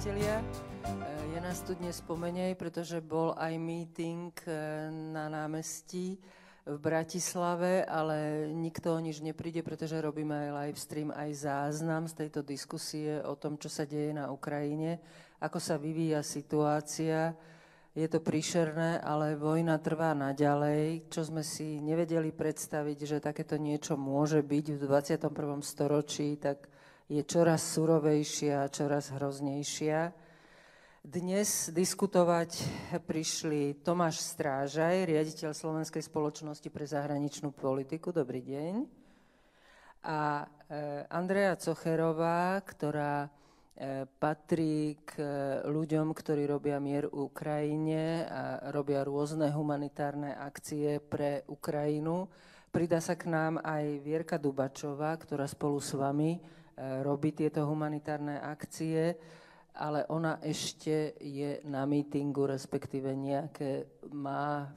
priatelia. Je nás tu dnes pomenej, pretože bol aj meeting na námestí v Bratislave, ale nikto o nič nepríde, pretože robíme aj live stream, aj záznam z tejto diskusie o tom, čo sa deje na Ukrajine, ako sa vyvíja situácia. Je to príšerné, ale vojna trvá naďalej, čo sme si nevedeli predstaviť, že takéto niečo môže byť v 21. storočí, tak je čoraz surovejšia, čoraz hroznejšia. Dnes diskutovať prišli Tomáš Strážaj, riaditeľ Slovenskej spoločnosti pre zahraničnú politiku. Dobrý deň. A e, Andrea Cocherová, ktorá e, patrí k ľuďom, ktorí robia mier v Ukrajine a robia rôzne humanitárne akcie pre Ukrajinu. Pridá sa k nám aj Vierka Dubačová, ktorá spolu s vami e, robí tieto humanitárne akcie ale ona ešte je na mítingu, respektíve nejaké, má e,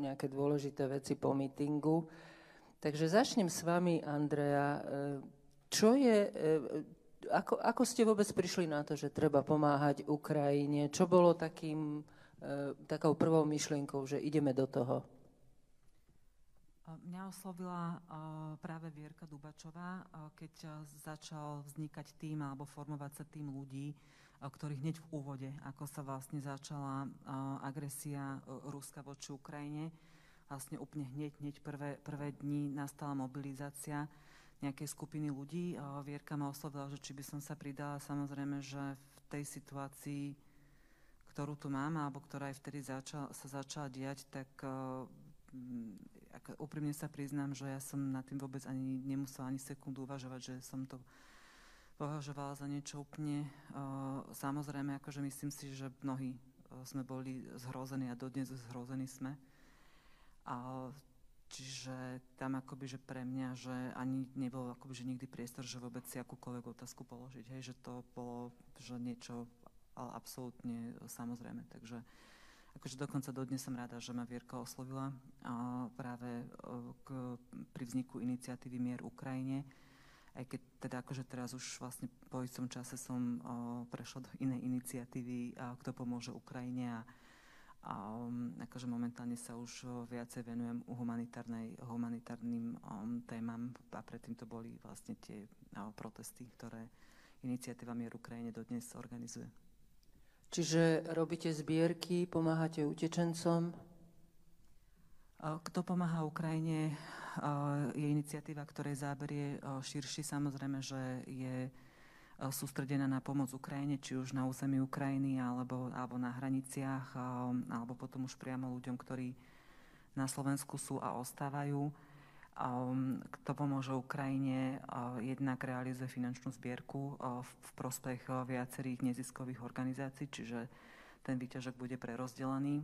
nejaké dôležité veci po mítingu. Takže začnem s vami, Andrea. E, čo je, e, ako, ako ste vôbec prišli na to, že treba pomáhať Ukrajine? Čo bolo takým, takou prvou myšlienkou, že ideme do toho? Mňa oslovila práve Vierka Dubačová, keď začal vznikať tým alebo formovať sa tým ľudí, ktorí hneď v úvode, ako sa vlastne začala agresia Ruska voči Ukrajine, vlastne úplne hneď, hneď prvé, prvé dni nastala mobilizácia nejakej skupiny ľudí. Vierka ma oslovila, že či by som sa pridala, samozrejme, že v tej situácii, ktorú tu mám, alebo ktorá aj vtedy začal, sa začala diať, tak ako úprimne sa priznám, že ja som na tým vôbec ani nemusela ani sekundu uvažovať, že som to považovala za niečo úplne uh, samozrejme, akože myslím si, že mnohí uh, sme boli zhrození a dodnes zhrození sme. A, čiže tam akoby, že pre mňa, že ani nebol akoby, že nikdy priestor, že vôbec si akúkoľvek otázku položiť, hej, že to bolo, že niečo ale absolútne samozrejme. Takže akože dokonca dodnes som rada, že ma Vierka oslovila práve k, pri vzniku iniciatívy Mier Ukrajine, aj keď teda akože teraz už vlastne po istom čase som o, prešla do inej iniciatívy, kto pomôže Ukrajine a, a um, akože momentálne sa už viacej venujem humanitárnym um, témam a predtým to boli vlastne tie o, protesty, ktoré iniciatíva Mier Ukrajine dodnes organizuje. Čiže robíte zbierky, pomáhate utečencom? Kto pomáha Ukrajine, je iniciatíva, ktorej záber je širší. Samozrejme, že je sústredená na pomoc Ukrajine, či už na území Ukrajiny, alebo, alebo na hraniciach, alebo potom už priamo ľuďom, ktorí na Slovensku sú a ostávajú. Um, kto pomôže Ukrajine, uh, jednak realizuje finančnú zbierku uh, v prospech uh, viacerých neziskových organizácií, čiže ten výťažok bude prerozdelený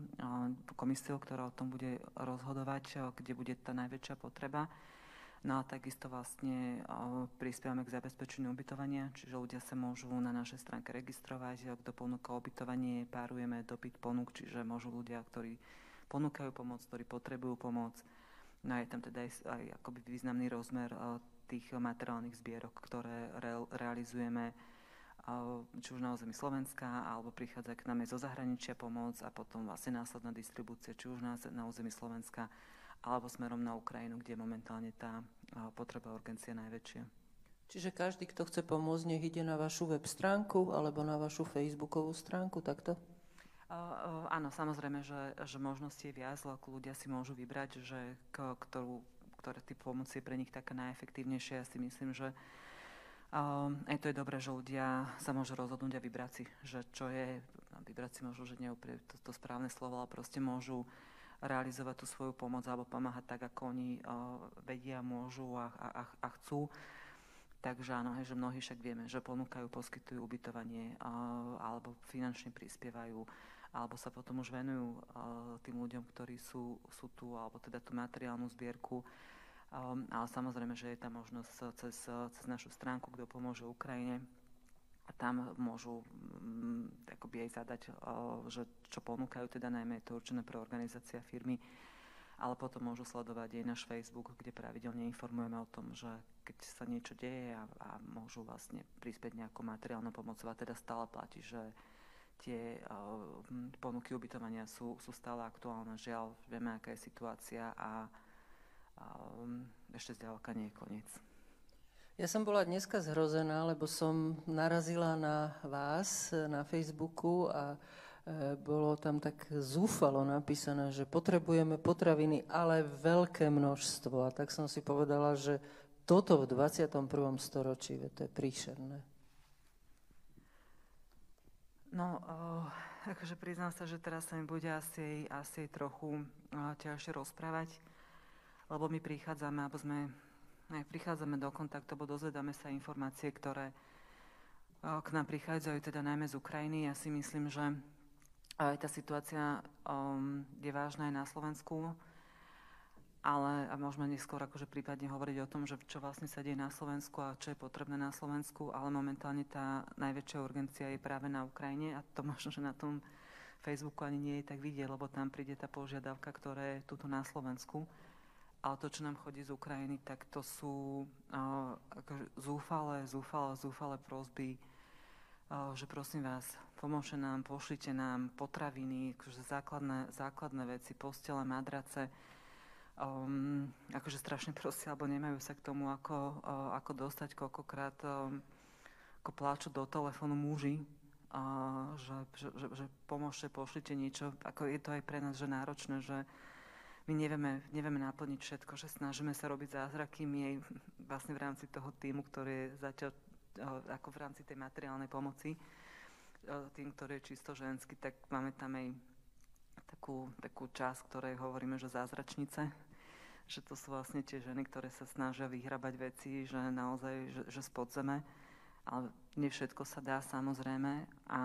komisiou, ktorá o tom bude rozhodovať, kde bude tá najväčšia potreba. No a takisto vlastne prispievame k zabezpečeniu ubytovania, čiže ľudia sa môžu na našej stránke registrovať, kto ponúka ubytovanie, párujeme dopyt ponúk, čiže môžu ľudia, ktorí ponúkajú pomoc, ktorí potrebujú pomoc, No je tam teda aj, aj akoby významný rozmer uh, tých materiálnych zbierok, ktoré re, realizujeme uh, či už na území Slovenska, alebo prichádza k nám aj zo zahraničia pomoc a potom vlastne následná distribúcia, či už na, na území Slovenska, alebo smerom na Ukrajinu, kde je momentálne tá uh, potreba urgencia najväčšia. Čiže každý, kto chce pomôcť, nech ide na vašu web stránku alebo na vašu facebookovú stránku, takto? Uh, áno, samozrejme, že, že možností je viac, ako ľudia si môžu vybrať, že k, ktorú, ktoré typ pomoci je pre nich taká najefektívnejšia. Ja si myslím, že uh, aj to je dobré, že ľudia sa môžu rozhodnúť a vybrať si, že čo je, vybrať si možno, že nie to, to správne slovo, ale proste môžu realizovať tú svoju pomoc alebo pomáhať tak, ako oni uh, vedia, môžu a, a, a chcú. Takže áno, že mnohí však vieme, že ponúkajú, poskytujú ubytovanie alebo finančne prispievajú alebo sa potom už venujú uh, tým ľuďom, ktorí sú, sú tu, alebo teda tú materiálnu zbierku. Um, ale samozrejme, že je tam možnosť cez, cez našu stránku, kto pomôže Ukrajine. A tam môžu um, akoby aj zadať, uh, že čo ponúkajú, teda najmä je to určené pre organizácia firmy, ale potom môžu sledovať aj náš Facebook, kde pravidelne informujeme o tom, že keď sa niečo deje a, a môžu vlastne prispieť nejakou materiálnou pomocou a teda stále platí, že tie ponuky ubytovania sú, sú stále aktuálne. Žiaľ, vieme, aká je situácia a um, ešte zďaleka nie je koniec. Ja som bola dneska zhrozená, lebo som narazila na vás na Facebooku a e, bolo tam tak zúfalo napísané, že potrebujeme potraviny, ale veľké množstvo. A tak som si povedala, že toto v 21. storočí, to je príšerné. No, uh, akože priznám sa, že teraz sa mi bude asi, asi trochu uh, ťažšie rozprávať, lebo my prichádzame, alebo sme aj prichádzame do kontaktu, bo dozvedáme sa informácie, ktoré k nám prichádzajú teda najmä z Ukrajiny. Ja si myslím, že aj tá situácia um, je vážna aj na Slovensku, ale a môžeme neskôr akože prípadne hovoriť o tom, že čo vlastne sa deje na Slovensku a čo je potrebné na Slovensku, ale momentálne tá najväčšia urgencia je práve na Ukrajine a to možno, že na tom Facebooku ani nie je tak vidieť, lebo tam príde tá požiadavka, ktorá je tuto na Slovensku ale to, čo nám chodí z Ukrajiny, tak to sú uh, akože zúfale, zúfale, zúfale prosby, uh, že prosím vás, pomôžte nám, pošlite nám potraviny, akože základné, základné veci, postele, madrace. Um, akože strašne prosia, alebo nemajú sa k tomu, ako, uh, ako dostať, koľkokrát um, ako pláču do telefónu muži, uh, že, že, že, že pomôžte, pošlite niečo. Ako je to aj pre nás že náročné, že my nevieme, nevieme naplniť všetko, že snažíme sa robiť zázraky, my aj vlastne v rámci toho týmu, ktorý je zatiaľ ako v rámci tej materiálnej pomoci, tým, ktorý je čisto ženský, tak máme tam aj takú, takú časť, ktorej hovoríme, že zázračnice, že to sú vlastne tie ženy, ktoré sa snažia vyhrabať veci, že naozaj, že, že spod zeme, ale nie všetko sa dá samozrejme a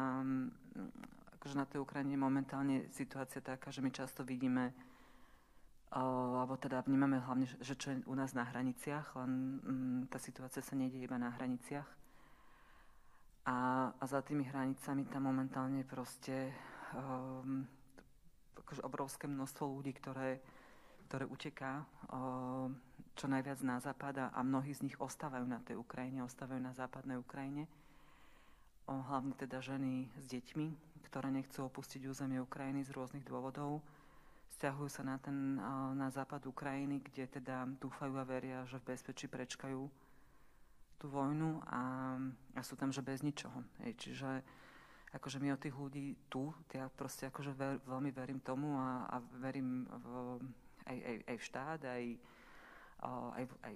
akože na tej Ukrajine momentálne situácia taká, že my často vidíme alebo teda vnímame hlavne, že čo je u nás na hraniciach, len mm, tá situácia sa nedie iba na hraniciach. A, a za tými hranicami tam momentálne proste um, akože obrovské množstvo ľudí, ktoré, ktoré uteká čo najviac na západ a mnohí z nich ostávajú na tej Ukrajine, ostávajú na západnej Ukrajine. Hlavne teda ženy s deťmi, ktoré nechcú opustiť územie Ukrajiny z rôznych dôvodov Sťahujú sa na, ten, na západ Ukrajiny, kde teda dúfajú a veria, že v bezpečí prečkajú tú vojnu a, a sú tam, že bez ničoho. Hej, čiže akože my od tých ľudí tu, ja proste akože ver, veľmi verím tomu a, a verím v, aj, aj, aj štát, aj, aj, aj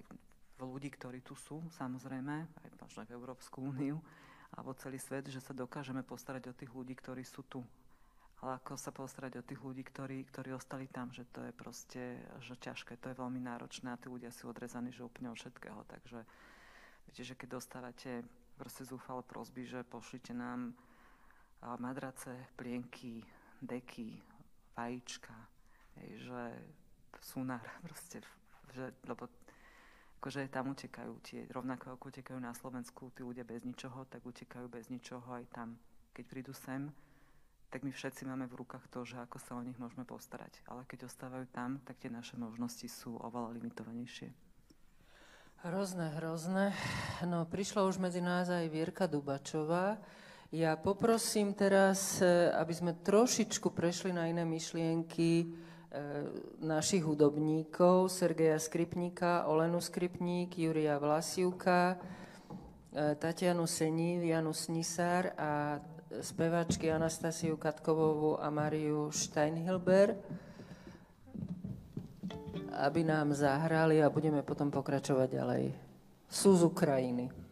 v ľudí, ktorí tu sú, samozrejme, aj možno v Európsku úniu, alebo celý svet, že sa dokážeme postarať o tých ľudí, ktorí sú tu. Ale ako sa postarať o tých ľudí, ktorí, ktorí ostali tam, že to je proste že ťažké, to je veľmi náročné a tí ľudia sú odrezaní že úplne od všetkého, takže viete, že keď dostávate proste zúfale prosby, že pošlite nám madrace, plienky, deky, vajíčka, že sunár proste, že, lebo akože tam utekajú tie, rovnako ako utekajú na Slovensku tí ľudia bez ničoho, tak utekajú bez ničoho aj tam. Keď prídu sem, tak my všetci máme v rukách to, že ako sa o nich môžeme postarať. Ale keď ostávajú tam, tak tie naše možnosti sú oveľa limitovanejšie. Hrozné, hrozné. No, prišla už medzi nás aj Vierka Dubačová. Ja poprosím teraz, e, aby sme trošičku prešli na iné myšlienky našich hudobníkov, Sergeja Skripníka, Olenu Skripník, Juria Vlasivka, e, Tatianu Senív, Janu Snisár a spevačky Anastasiu Katkovovú a Mariu Steinhilber, aby nám zahrali a budeme potom pokračovať ďalej. Sú z Ukrajiny.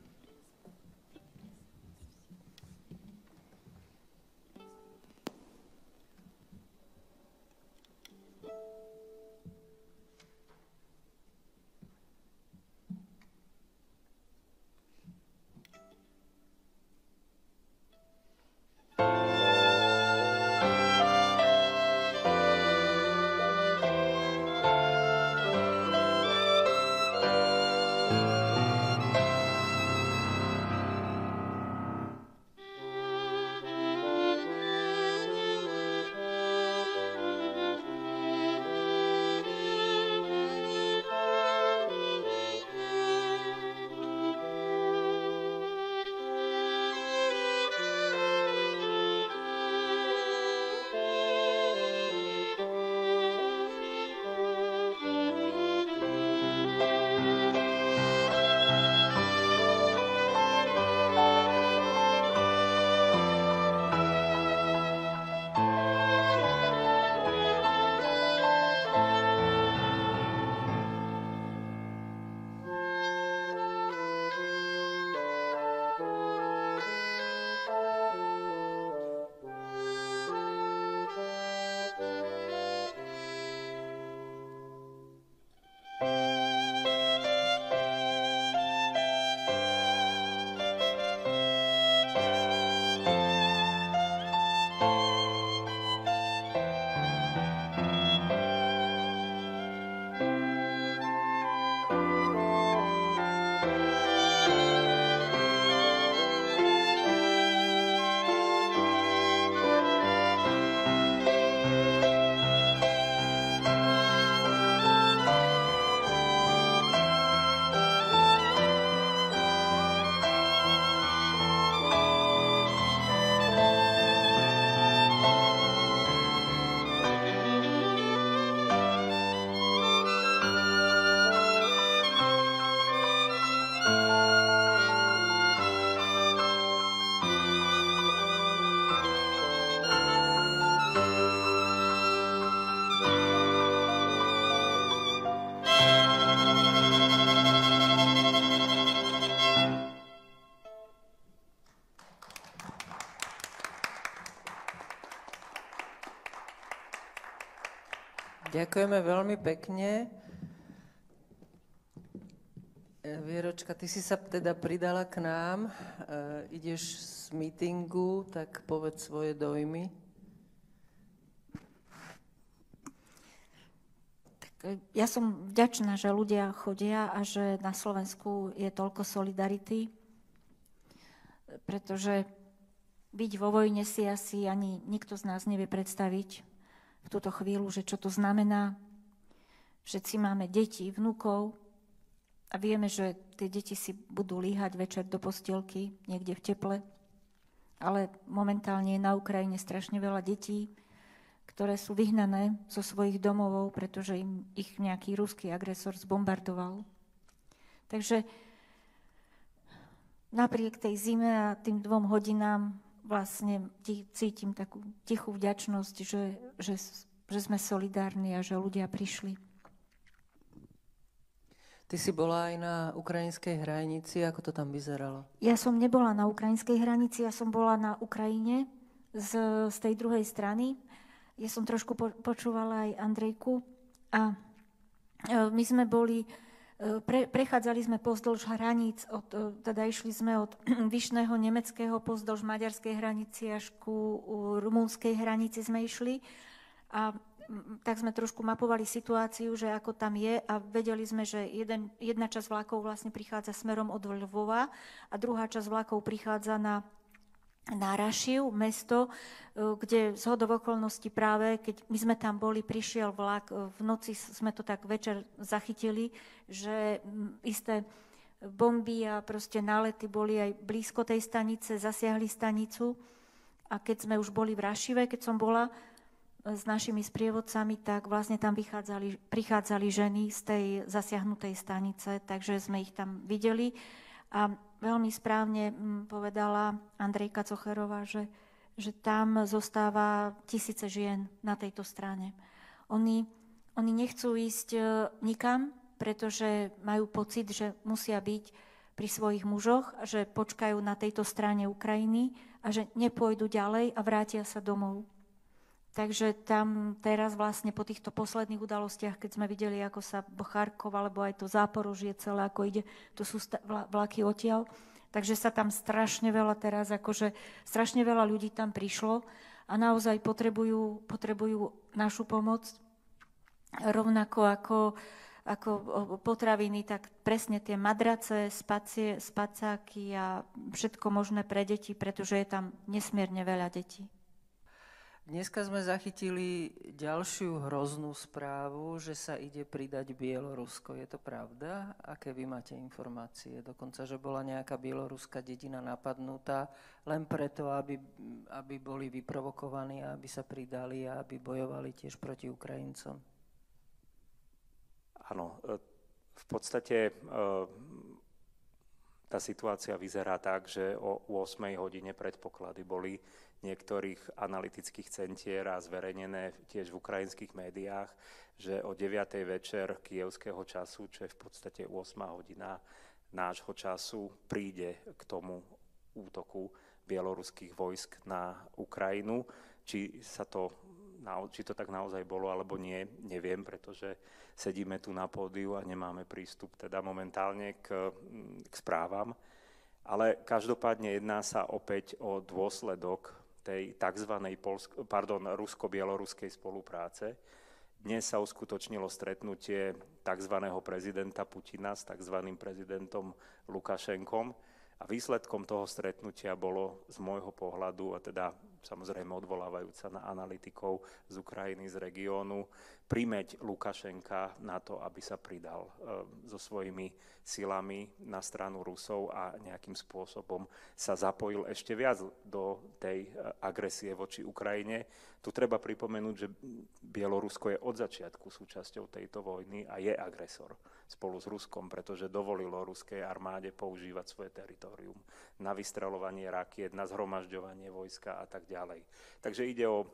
Ďakujeme veľmi pekne. E, Vieročka, ty si sa teda pridala k nám, e, ideš z mítingu, tak povedz svoje dojmy. E, ja som vďačná, že ľudia chodia a že na Slovensku je toľko solidarity, pretože byť vo vojne si asi ani nikto z nás nevie predstaviť v túto chvíľu, že čo to znamená. Všetci máme deti, vnúkov a vieme, že tie deti si budú líhať večer do postielky niekde v teple. Ale momentálne je na Ukrajine strašne veľa detí, ktoré sú vyhnané zo svojich domovov, pretože im ich nejaký ruský agresor zbombardoval. Takže napriek tej zime a tým dvom hodinám vlastne cítim takú tichú vďačnosť, že, že, že sme solidárni a že ľudia prišli. Ty si bola aj na ukrajinskej hranici, ako to tam vyzeralo? Ja som nebola na ukrajinskej hranici, ja som bola na Ukrajine z, z tej druhej strany. Ja som trošku po, počúvala aj Andrejku a e, my sme boli pre, prechádzali sme pozdĺž hraníc, od, e, teda išli sme od Vyšného nemeckého pozdĺž maďarskej hranici až ku rumúnskej hranici sme išli. A tak sme trošku mapovali situáciu, že ako tam je a vedeli sme, že jeden, jedna časť vlakov vlastne prichádza smerom od Lvova a druhá časť vlakov prichádza na na Rašiu, mesto, e, kde z hodov okolností práve, keď my sme tam boli, prišiel vlak, e, v noci sme to tak večer zachytili, že isté bomby a proste nálety boli aj blízko tej stanice, zasiahli stanicu. A keď sme už boli v Rašive, keď som bola e, s našimi sprievodcami, tak vlastne tam vychádzali, prichádzali ženy z tej zasiahnutej stanice, takže sme ich tam videli. A veľmi správne mm, povedala Andrejka Cocherová, že, že tam zostáva tisíce žien na tejto strane. Oni, oni nechcú ísť e, nikam, pretože majú pocit, že musia byť pri svojich mužoch, že počkajú na tejto strane Ukrajiny a že nepôjdu ďalej a vrátia sa domov. Takže tam teraz vlastne po týchto posledných udalostiach, keď sme videli, ako sa Charkov alebo aj to Záporožie celé, ako ide, to sú vlaky odtiaľ, takže sa tam strašne veľa teraz, akože strašne veľa ľudí tam prišlo a naozaj potrebujú, potrebujú našu pomoc, rovnako ako, ako potraviny, tak presne tie madrace, spacie, spacáky a všetko možné pre deti, pretože je tam nesmierne veľa detí. Dneska sme zachytili ďalšiu hroznú správu, že sa ide pridať Bielorusko. Je to pravda? Aké vy máte informácie? Dokonca, že bola nejaká bieloruská dedina napadnutá len preto, aby, aby boli vyprovokovaní, aby sa pridali a aby bojovali tiež proti Ukrajincom. Áno, e, v podstate e, tá situácia vyzerá tak, že o 8 hodine predpoklady boli niektorých analytických centier a zverejnené tiež v ukrajinských médiách, že o 9. večer kievského času, čo je v podstate 8 hodina nášho času, príde k tomu útoku bieloruských vojsk na Ukrajinu. Či sa to či to tak naozaj bolo alebo nie, neviem, pretože sedíme tu na pódiu a nemáme prístup teda momentálne k, k správam. Ale každopádne jedná sa opäť o dôsledok tej tzv. Polsk- pardon, rusko-bieloruskej spolupráce. Dnes sa uskutočnilo stretnutie tzv. prezidenta Putina s tzv. prezidentom Lukašenkom a výsledkom toho stretnutia bolo z môjho pohľadu, a teda samozrejme odvolávajúca na analytikov z Ukrajiny, z regiónu, primeť Lukašenka na to, aby sa pridal e, so svojimi silami na stranu Rusov a nejakým spôsobom sa zapojil ešte viac do tej e, agresie voči Ukrajine. Tu treba pripomenúť, že Bielorusko je od začiatku súčasťou tejto vojny a je agresor spolu s Ruskom, pretože dovolilo ruskej armáde používať svoje teritorium na vystrelovanie rakiet, na zhromažďovanie vojska a tak ďalej. Takže ide o,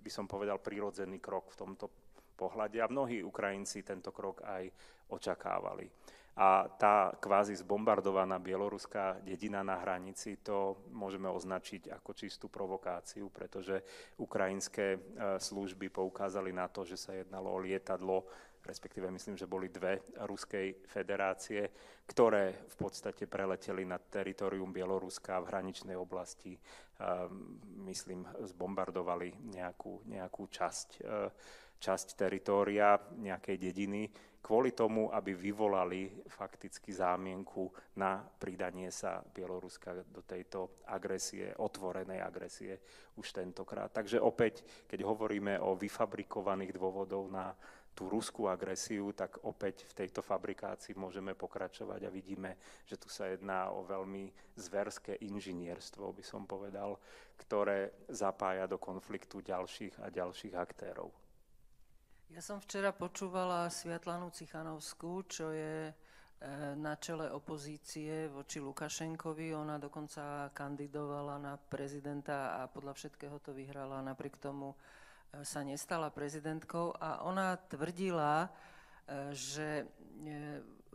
by som povedal, prírodzený krok v tomto pohľade a mnohí Ukrajinci tento krok aj očakávali. A tá kvázi zbombardovaná bieloruská dedina na hranici, to môžeme označiť ako čistú provokáciu, pretože ukrajinské e, služby poukázali na to, že sa jednalo o lietadlo, respektíve myslím, že boli dve Ruskej federácie, ktoré v podstate preleteli na teritorium Bieloruska v hraničnej oblasti, e, myslím, zbombardovali nejakú, nejakú časť e, časť teritória nejakej dediny kvôli tomu, aby vyvolali fakticky zámienku na pridanie sa Bieloruska do tejto agresie, otvorenej agresie už tentokrát. Takže opäť, keď hovoríme o vyfabrikovaných dôvodov na tú ruskú agresiu, tak opäť v tejto fabrikácii môžeme pokračovať a vidíme, že tu sa jedná o veľmi zverské inžinierstvo, by som povedal, ktoré zapája do konfliktu ďalších a ďalších aktérov. Ja som včera počúvala Sviatlanu Cichanovskú, čo je e, na čele opozície voči Lukašenkovi. Ona dokonca kandidovala na prezidenta a podľa všetkého to vyhrala. Napriek tomu e, sa nestala prezidentkou a ona tvrdila, e, že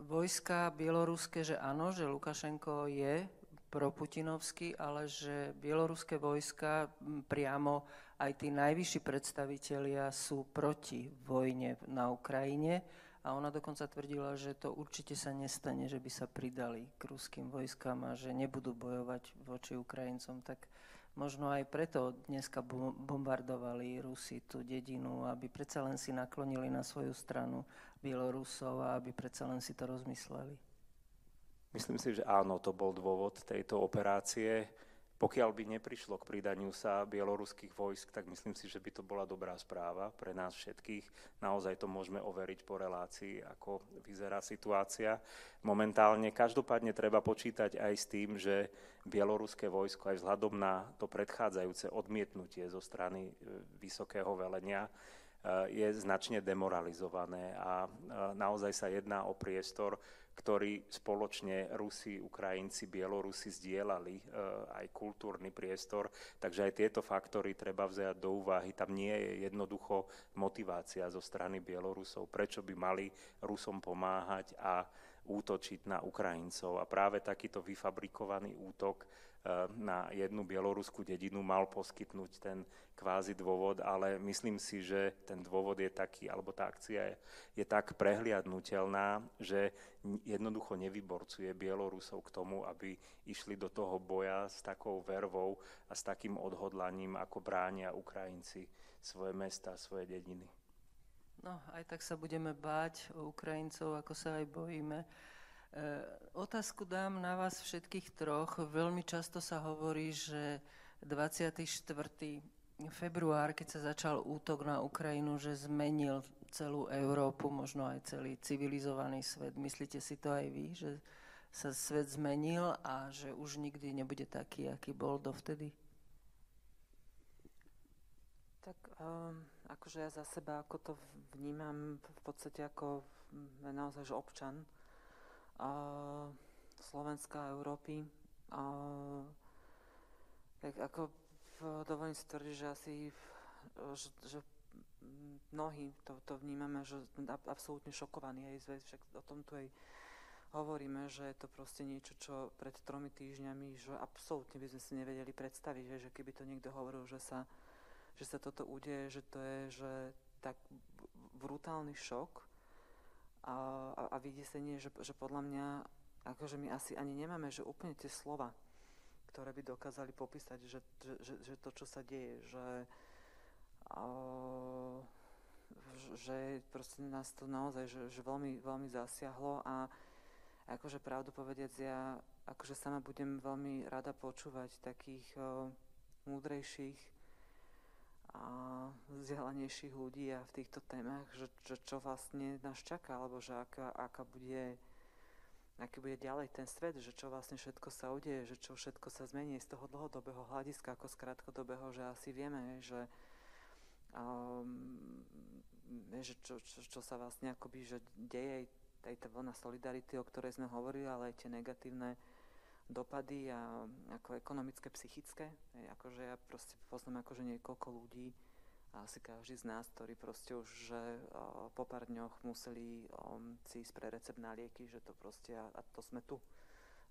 vojska bieloruské, že áno, že Lukašenko je proputinovský, ale že bieloruské vojska priamo aj tí najvyšší predstavitelia sú proti vojne na Ukrajine a ona dokonca tvrdila, že to určite sa nestane, že by sa pridali k ruským vojskám a že nebudú bojovať voči Ukrajincom. Tak možno aj preto dneska bombardovali Rusi tú dedinu, aby predsa len si naklonili na svoju stranu Bielorusov a aby predsa len si to rozmysleli. Myslím si, že áno, to bol dôvod tejto operácie. Pokiaľ by neprišlo k pridaniu sa bieloruských vojsk, tak myslím si, že by to bola dobrá správa pre nás všetkých. Naozaj to môžeme overiť po relácii, ako vyzerá situácia. Momentálne každopádne treba počítať aj s tým, že bieloruské vojsko aj vzhľadom na to predchádzajúce odmietnutie zo strany e, vysokého velenia e, je značne demoralizované a e, naozaj sa jedná o priestor, ktorý spoločne Rusi, Ukrajinci, Bielorusi zdieľali e, aj kultúrny priestor. Takže aj tieto faktory treba vziať do úvahy. Tam nie je jednoducho motivácia zo strany Bielorusov, prečo by mali Rusom pomáhať a útočiť na Ukrajincov. A práve takýto vyfabrikovaný útok na jednu bieloruskú dedinu mal poskytnúť ten kvázi dôvod, ale myslím si, že ten dôvod je taký, alebo tá akcia je, je tak prehliadnutelná, že jednoducho nevyborcuje Bielorusov k tomu, aby išli do toho boja s takou vervou a s takým odhodlaním, ako bránia Ukrajinci svoje mesta, svoje dediny. No, aj tak sa budeme báť o Ukrajincov, ako sa aj bojíme. E, otázku dám na vás všetkých troch. Veľmi často sa hovorí, že 24. február, keď sa začal útok na Ukrajinu, že zmenil celú Európu, možno aj celý civilizovaný svet. Myslíte si to aj vy, že sa svet zmenil a že už nikdy nebude taký, aký bol dovtedy? Tak um, akože ja za seba, ako to vnímam v podstate ako naozaj, že občan, Slovenska a Európy. Tak ako dovolím si tvrdiť, že asi že, že mnohí to, to vnímame, že absolútne šokovaní aj však o tom tu aj hovoríme, že je to proste niečo, čo pred tromi týždňami, že absolútne by sme si nevedeli predstaviť, že keby to niekto hovoril, že sa že sa toto udeje, že to je že tak brutálny šok a, a, a vydesenie, že, že podľa mňa akože my asi ani nemáme, že úplne tie slova, ktoré by dokázali popísať, že, že, že, že to, čo sa deje, že, a, že proste nás to naozaj že, že veľmi, veľmi zasiahlo. A akože pravdu povediac, ja akože sama budem veľmi rada počúvať takých o, múdrejších a vzdelanejších ľudí a v týchto témach, že, že čo vlastne nás čaká, alebo že aká, aká bude, aký bude ďalej ten svet, že čo vlastne všetko sa udeje, že čo všetko sa zmení z toho dlhodobého hľadiska ako z krátkodobého, že asi vieme, že, um, že čo, čo, čo sa vlastne akoby, že deje aj tá vlna solidarity, o ktorej sme hovorili, ale aj tie negatívne dopady a ako ekonomické, psychické. Hej, akože ja proste poznám akože niekoľko ľudí, a asi každý z nás, ktorí proste už že, o, po pár dňoch museli o, si ísť pre recept na lieky, že to proste, a, a to sme tu.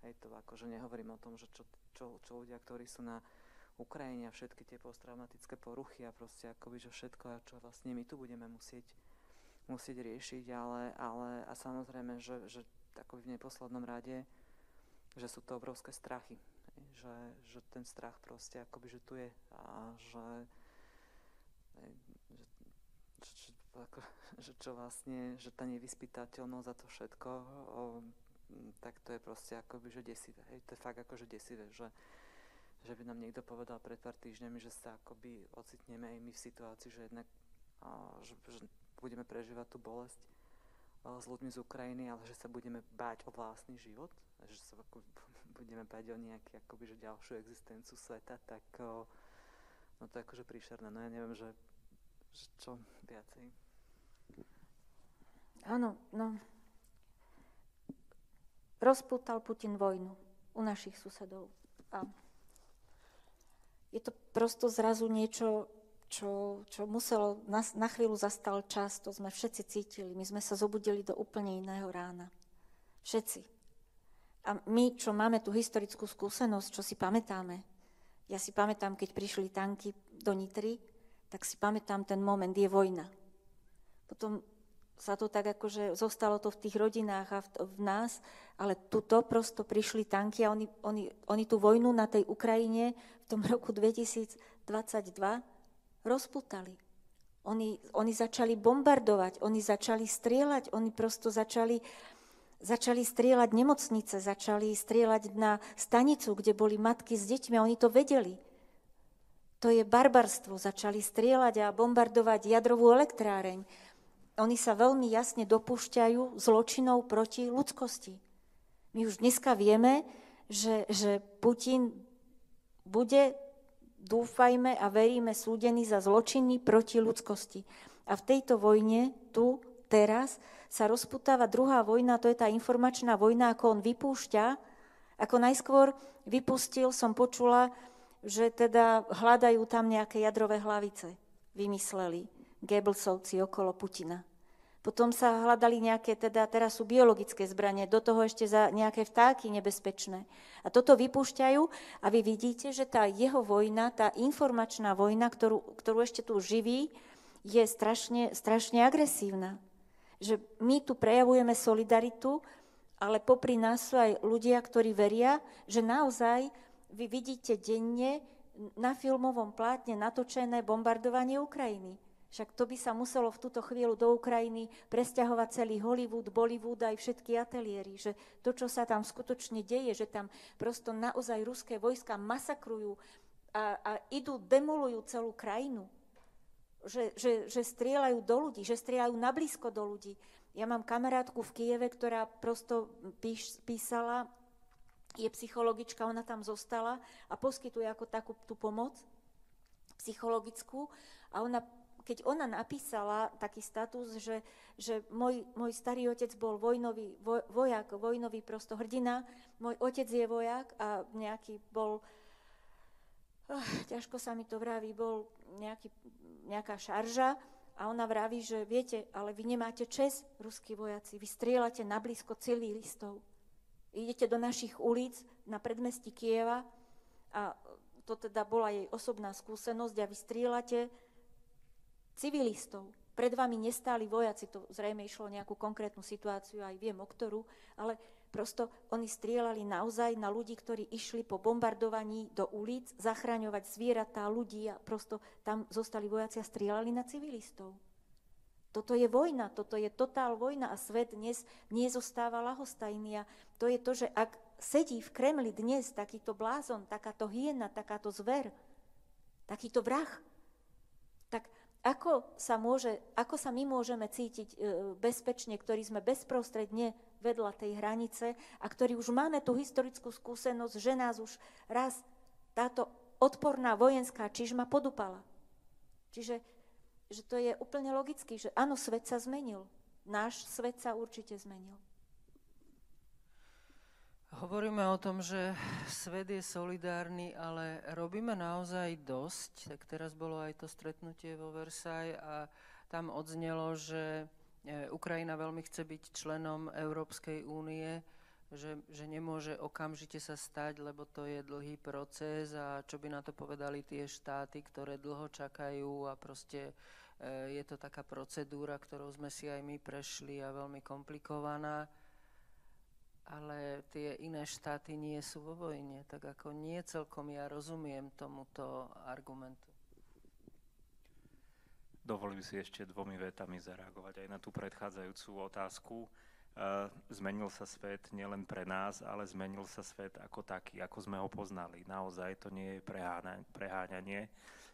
Hej, to akože nehovorím o tom, že čo, čo, čo ľudia, ktorí sú na Ukrajine a všetky tie posttraumatické poruchy a proste akoby, že všetko, a čo vlastne my tu budeme musieť, musieť riešiť, ale, ale a samozrejme, že, že akoby v neposlednom rade že sú to obrovské strachy. Že, že ten strach proste akoby, že tu je a že, že, že, ako, že čo vlastne, že tá nevyspytateľnosť za to všetko, o, tak to je proste akoby, že desivé. Hej, to je fakt akože desivé, že, že by nám niekto povedal pred pár týždňami, že sa akoby ocitneme aj my v situácii, že jednak a, že, že budeme prežívať tú bolesť s ľuďmi z Ukrajiny, ale že sa budeme báť o vlastný život, že sa ako, budeme bať o nejakú akoby, že ďalšiu existenciu sveta, tak o, no to je akože príšerné. No ja neviem, že, že čo viacej. Áno, no. Rozputal Putin vojnu u našich susedov. A je to prosto zrazu niečo, čo, čo muselo, na, na chvíľu zastal čas, to sme všetci cítili. My sme sa zobudili do úplne iného rána. Všetci. A my, čo máme tú historickú skúsenosť, čo si pamätáme, ja si pamätám, keď prišli tanky do Nitry, tak si pamätám ten moment, je vojna. Potom sa to tak akože zostalo to v tých rodinách a v, v nás, ale tuto prosto prišli tanky a oni, oni, oni tú vojnu na tej Ukrajine v tom roku 2022 rozputali. Oni, oni začali bombardovať, oni začali strieľať, oni prosto začali Začali strieľať nemocnice, začali strieľať na stanicu, kde boli matky s deťmi a oni to vedeli. To je barbarstvo. Začali strieľať a bombardovať jadrovú elektráreň. Oni sa veľmi jasne dopúšťajú zločinov proti ľudskosti. My už dneska vieme, že, že Putin bude, dúfajme a veríme, súdený za zločiny proti ľudskosti. A v tejto vojne, tu, teraz, sa rozputáva druhá vojna, to je tá informačná vojna, ako on vypúšťa. Ako najskôr vypustil, som počula, že teda hľadajú tam nejaké jadrové hlavice. Vymysleli Goebbelsovci okolo Putina. Potom sa hľadali nejaké, teda teraz sú biologické zbranie, do toho ešte za nejaké vtáky nebezpečné. A toto vypúšťajú a vy vidíte, že tá jeho vojna, tá informačná vojna, ktorú, ktorú ešte tu živí, je strašne, strašne agresívna že my tu prejavujeme solidaritu, ale popri nás sú aj ľudia, ktorí veria, že naozaj vy vidíte denne na filmovom plátne natočené bombardovanie Ukrajiny. Však to by sa muselo v túto chvíľu do Ukrajiny presťahovať celý Hollywood, Bollywood aj všetky ateliéry. Že to, čo sa tam skutočne deje, že tam prosto naozaj ruské vojska masakrujú a, a idú, demolujú celú krajinu že, že, že strieľajú do ľudí, že strieľajú nablízko do ľudí. Ja mám kamarátku v Kieve, ktorá prosto píš, písala, je psychologička, ona tam zostala a poskytuje ako takú tú pomoc psychologickú. A ona, keď ona napísala taký status, že, že môj, môj starý otec bol vojnový, voj, vojak, vojnový prosto hrdina, môj otec je vojak a nejaký bol, uh, ťažko sa mi to vraví, bol nejaký nejaká šarža a ona vraví, že viete, ale vy nemáte čes, ruskí vojaci, vy strieľate na blízko celý listov. Idete do našich ulic na predmestí Kieva a to teda bola jej osobná skúsenosť a vy strieľate civilistov. Pred vami nestáli vojaci, to zrejme išlo nejakú konkrétnu situáciu, aj viem o ktorú, ale prosto oni strieľali naozaj na ľudí, ktorí išli po bombardovaní do ulic zachraňovať zvieratá, ľudí a prosto tam zostali vojaci a strieľali na civilistov. Toto je vojna, toto je totál vojna a svet dnes nezostáva lahostajný. A to je to, že ak sedí v Kremli dnes takýto blázon, takáto hyena, takáto zver, takýto vrah, tak ako sa, môže, ako sa my môžeme cítiť e, bezpečne, ktorí sme bezprostredne vedľa tej hranice a ktorí už máme tú historickú skúsenosť, že nás už raz táto odporná vojenská čižma podupala. Čiže že to je úplne logické, že áno, svet sa zmenil. Náš svet sa určite zmenil. Hovoríme o tom, že svet je solidárny, ale robíme naozaj dosť. Tak teraz bolo aj to stretnutie vo Versailles a tam odznelo, že Ukrajina veľmi chce byť členom Európskej únie, že, že nemôže okamžite sa stať, lebo to je dlhý proces a čo by na to povedali tie štáty, ktoré dlho čakajú a proste Eh, je to taká procedúra, ktorou sme si aj my prešli a veľmi komplikovaná, ale tie iné štáty nie sú vo vojne, tak ako nie celkom ja rozumiem tomuto argumentu. Dovolím si ešte dvomi vetami zareagovať aj na tú predchádzajúcu otázku. Uh, zmenil sa svet nielen pre nás, ale zmenil sa svet ako taký, ako sme ho poznali. Naozaj to nie je preháňanie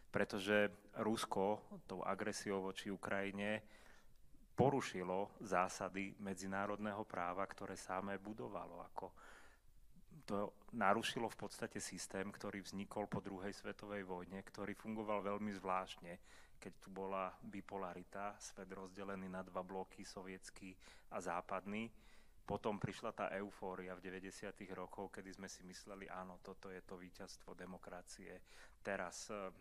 pretože Rusko tou agresiou voči Ukrajine porušilo zásady medzinárodného práva, ktoré samé budovalo. Ako to narušilo v podstate systém, ktorý vznikol po druhej svetovej vojne, ktorý fungoval veľmi zvláštne, keď tu bola bipolarita, svet rozdelený na dva bloky, sovietský a západný potom prišla tá eufória v 90. rokoch, kedy sme si mysleli, áno, toto je to víťazstvo demokracie. Teraz uh,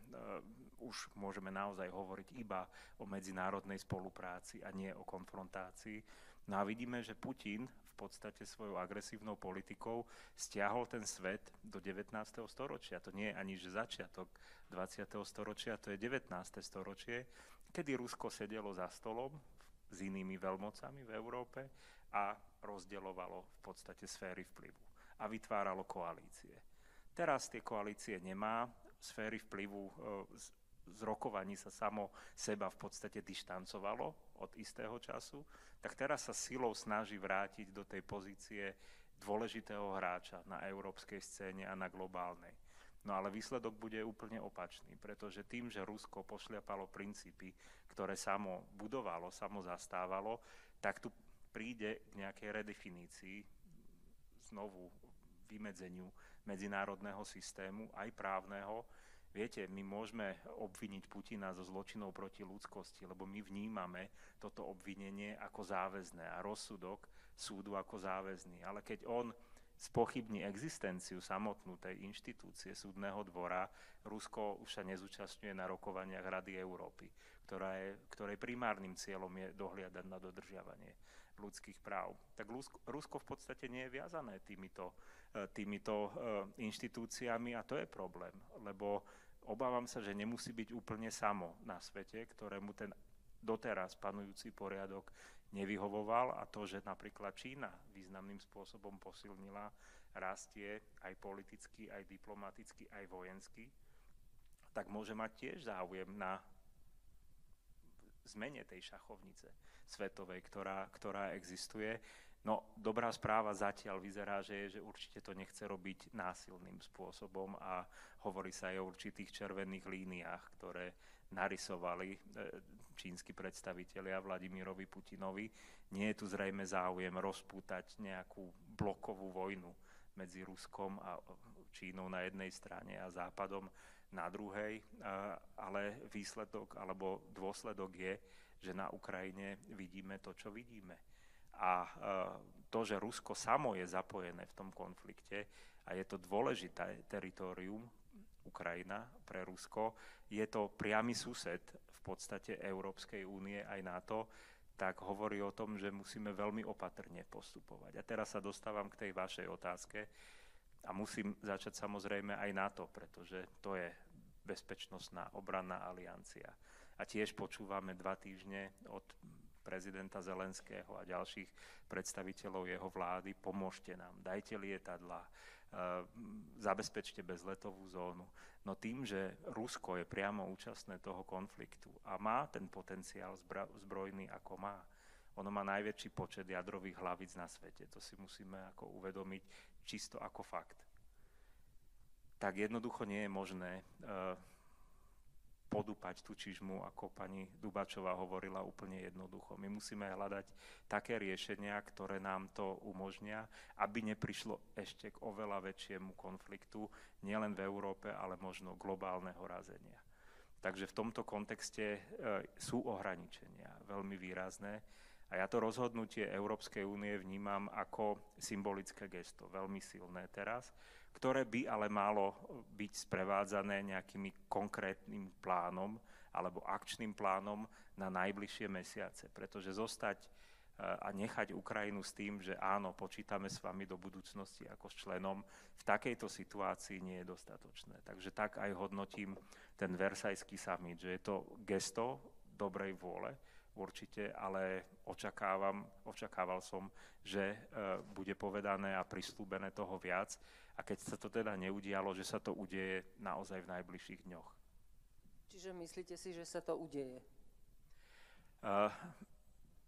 už môžeme naozaj hovoriť iba o medzinárodnej spolupráci a nie o konfrontácii. No a vidíme, že Putin podstate svojou agresívnou politikou stiahol ten svet do 19. storočia. To nie je ani že začiatok 20. storočia, to je 19. storočie, kedy Rusko sedelo za stolom s inými veľmocami v Európe a rozdeľovalo v podstate sféry vplyvu a vytváralo koalície. Teraz tie koalície nemá, sféry vplyvu e, z rokovaní sa samo seba v podstate dištancovalo od istého času, tak teraz sa silou snaží vrátiť do tej pozície dôležitého hráča na európskej scéne a na globálnej. No ale výsledok bude úplne opačný, pretože tým, že Rusko pošliapalo princípy, ktoré samo budovalo, samo zastávalo, tak tu príde k nejakej redefinícii, znovu vymedzeniu medzinárodného systému, aj právneho. Viete, my môžeme obviniť Putina zo zločinov proti ľudskosti, lebo my vnímame toto obvinenie ako záväzné a rozsudok súdu ako záväzný. Ale keď on spochybní existenciu samotnú tej inštitúcie súdneho dvora, Rusko už sa nezúčastňuje na rokovaniach Rady Európy, ktorá je, ktorej primárnym cieľom je dohliadať na dodržiavanie ľudských práv. Tak Rusko v podstate nie je viazané týmito, e, týmito e, inštitúciami a to je problém, lebo obávam sa, že nemusí byť úplne samo na svete, ktorému ten doteraz panujúci poriadok nevyhovoval a to, že napríklad Čína významným spôsobom posilnila, rastie aj politicky, aj diplomaticky, aj vojensky, tak môže mať tiež záujem na zmene tej šachovnice svetovej, ktorá, ktorá existuje. No, dobrá správa zatiaľ vyzerá, že je, že určite to nechce robiť násilným spôsobom a hovorí sa aj o určitých červených líniách, ktoré narysovali e, čínsky predstavitelia Vladimirovi Putinovi. Nie je tu zrejme záujem rozpútať nejakú blokovú vojnu medzi Ruskom a Čínou na jednej strane a Západom na druhej, ale výsledok alebo dôsledok je, že na Ukrajine vidíme to, čo vidíme. A to, že Rusko samo je zapojené v tom konflikte a je to dôležité teritorium, Ukrajina pre Rusko, je to priamy sused v podstate Európskej únie aj NATO, tak hovorí o tom, že musíme veľmi opatrne postupovať. A teraz sa dostávam k tej vašej otázke A musím začať samozrejme aj na to, pretože to je bezpečnostná obranná aliancia. A tiež počúvame dva týždne od prezidenta Zelenského a ďalších predstaviteľov jeho vlády, pomôžte nám, dajte lietadla, e, zabezpečte bezletovú zónu. No tým, že Rusko je priamo účastné toho konfliktu a má ten potenciál zbrojný, ako má, ono má najväčší počet jadrových hlavíc na svete, to si musíme ako uvedomiť čisto ako fakt. Tak jednoducho nie je možné uh, podúpať tú čižmu, ako pani Dubačová hovorila úplne jednoducho. My musíme hľadať také riešenia, ktoré nám to umožnia, aby neprišlo ešte k oveľa väčšiemu konfliktu, nielen v Európe, ale možno globálneho razenia. Takže v tomto kontexte e, sú ohraničenia veľmi výrazné. A ja to rozhodnutie Európskej únie vnímam ako symbolické gesto, veľmi silné teraz, ktoré by ale malo byť sprevádzané nejakými konkrétnym plánom alebo akčným plánom na najbližšie mesiace. Pretože zostať e, a nechať Ukrajinu s tým, že áno, počítame s vami do budúcnosti ako s členom, v takejto situácii nie je dostatočné. Takže tak aj hodnotím ten Versajský summit, že je to gesto dobrej vôle, určite, ale očakávam, očakával som, že e, bude povedané a prislúbené toho viac a keď sa to teda neudialo, že sa to udeje naozaj v najbližších dňoch. Čiže myslíte si, že sa to udeje? Uh,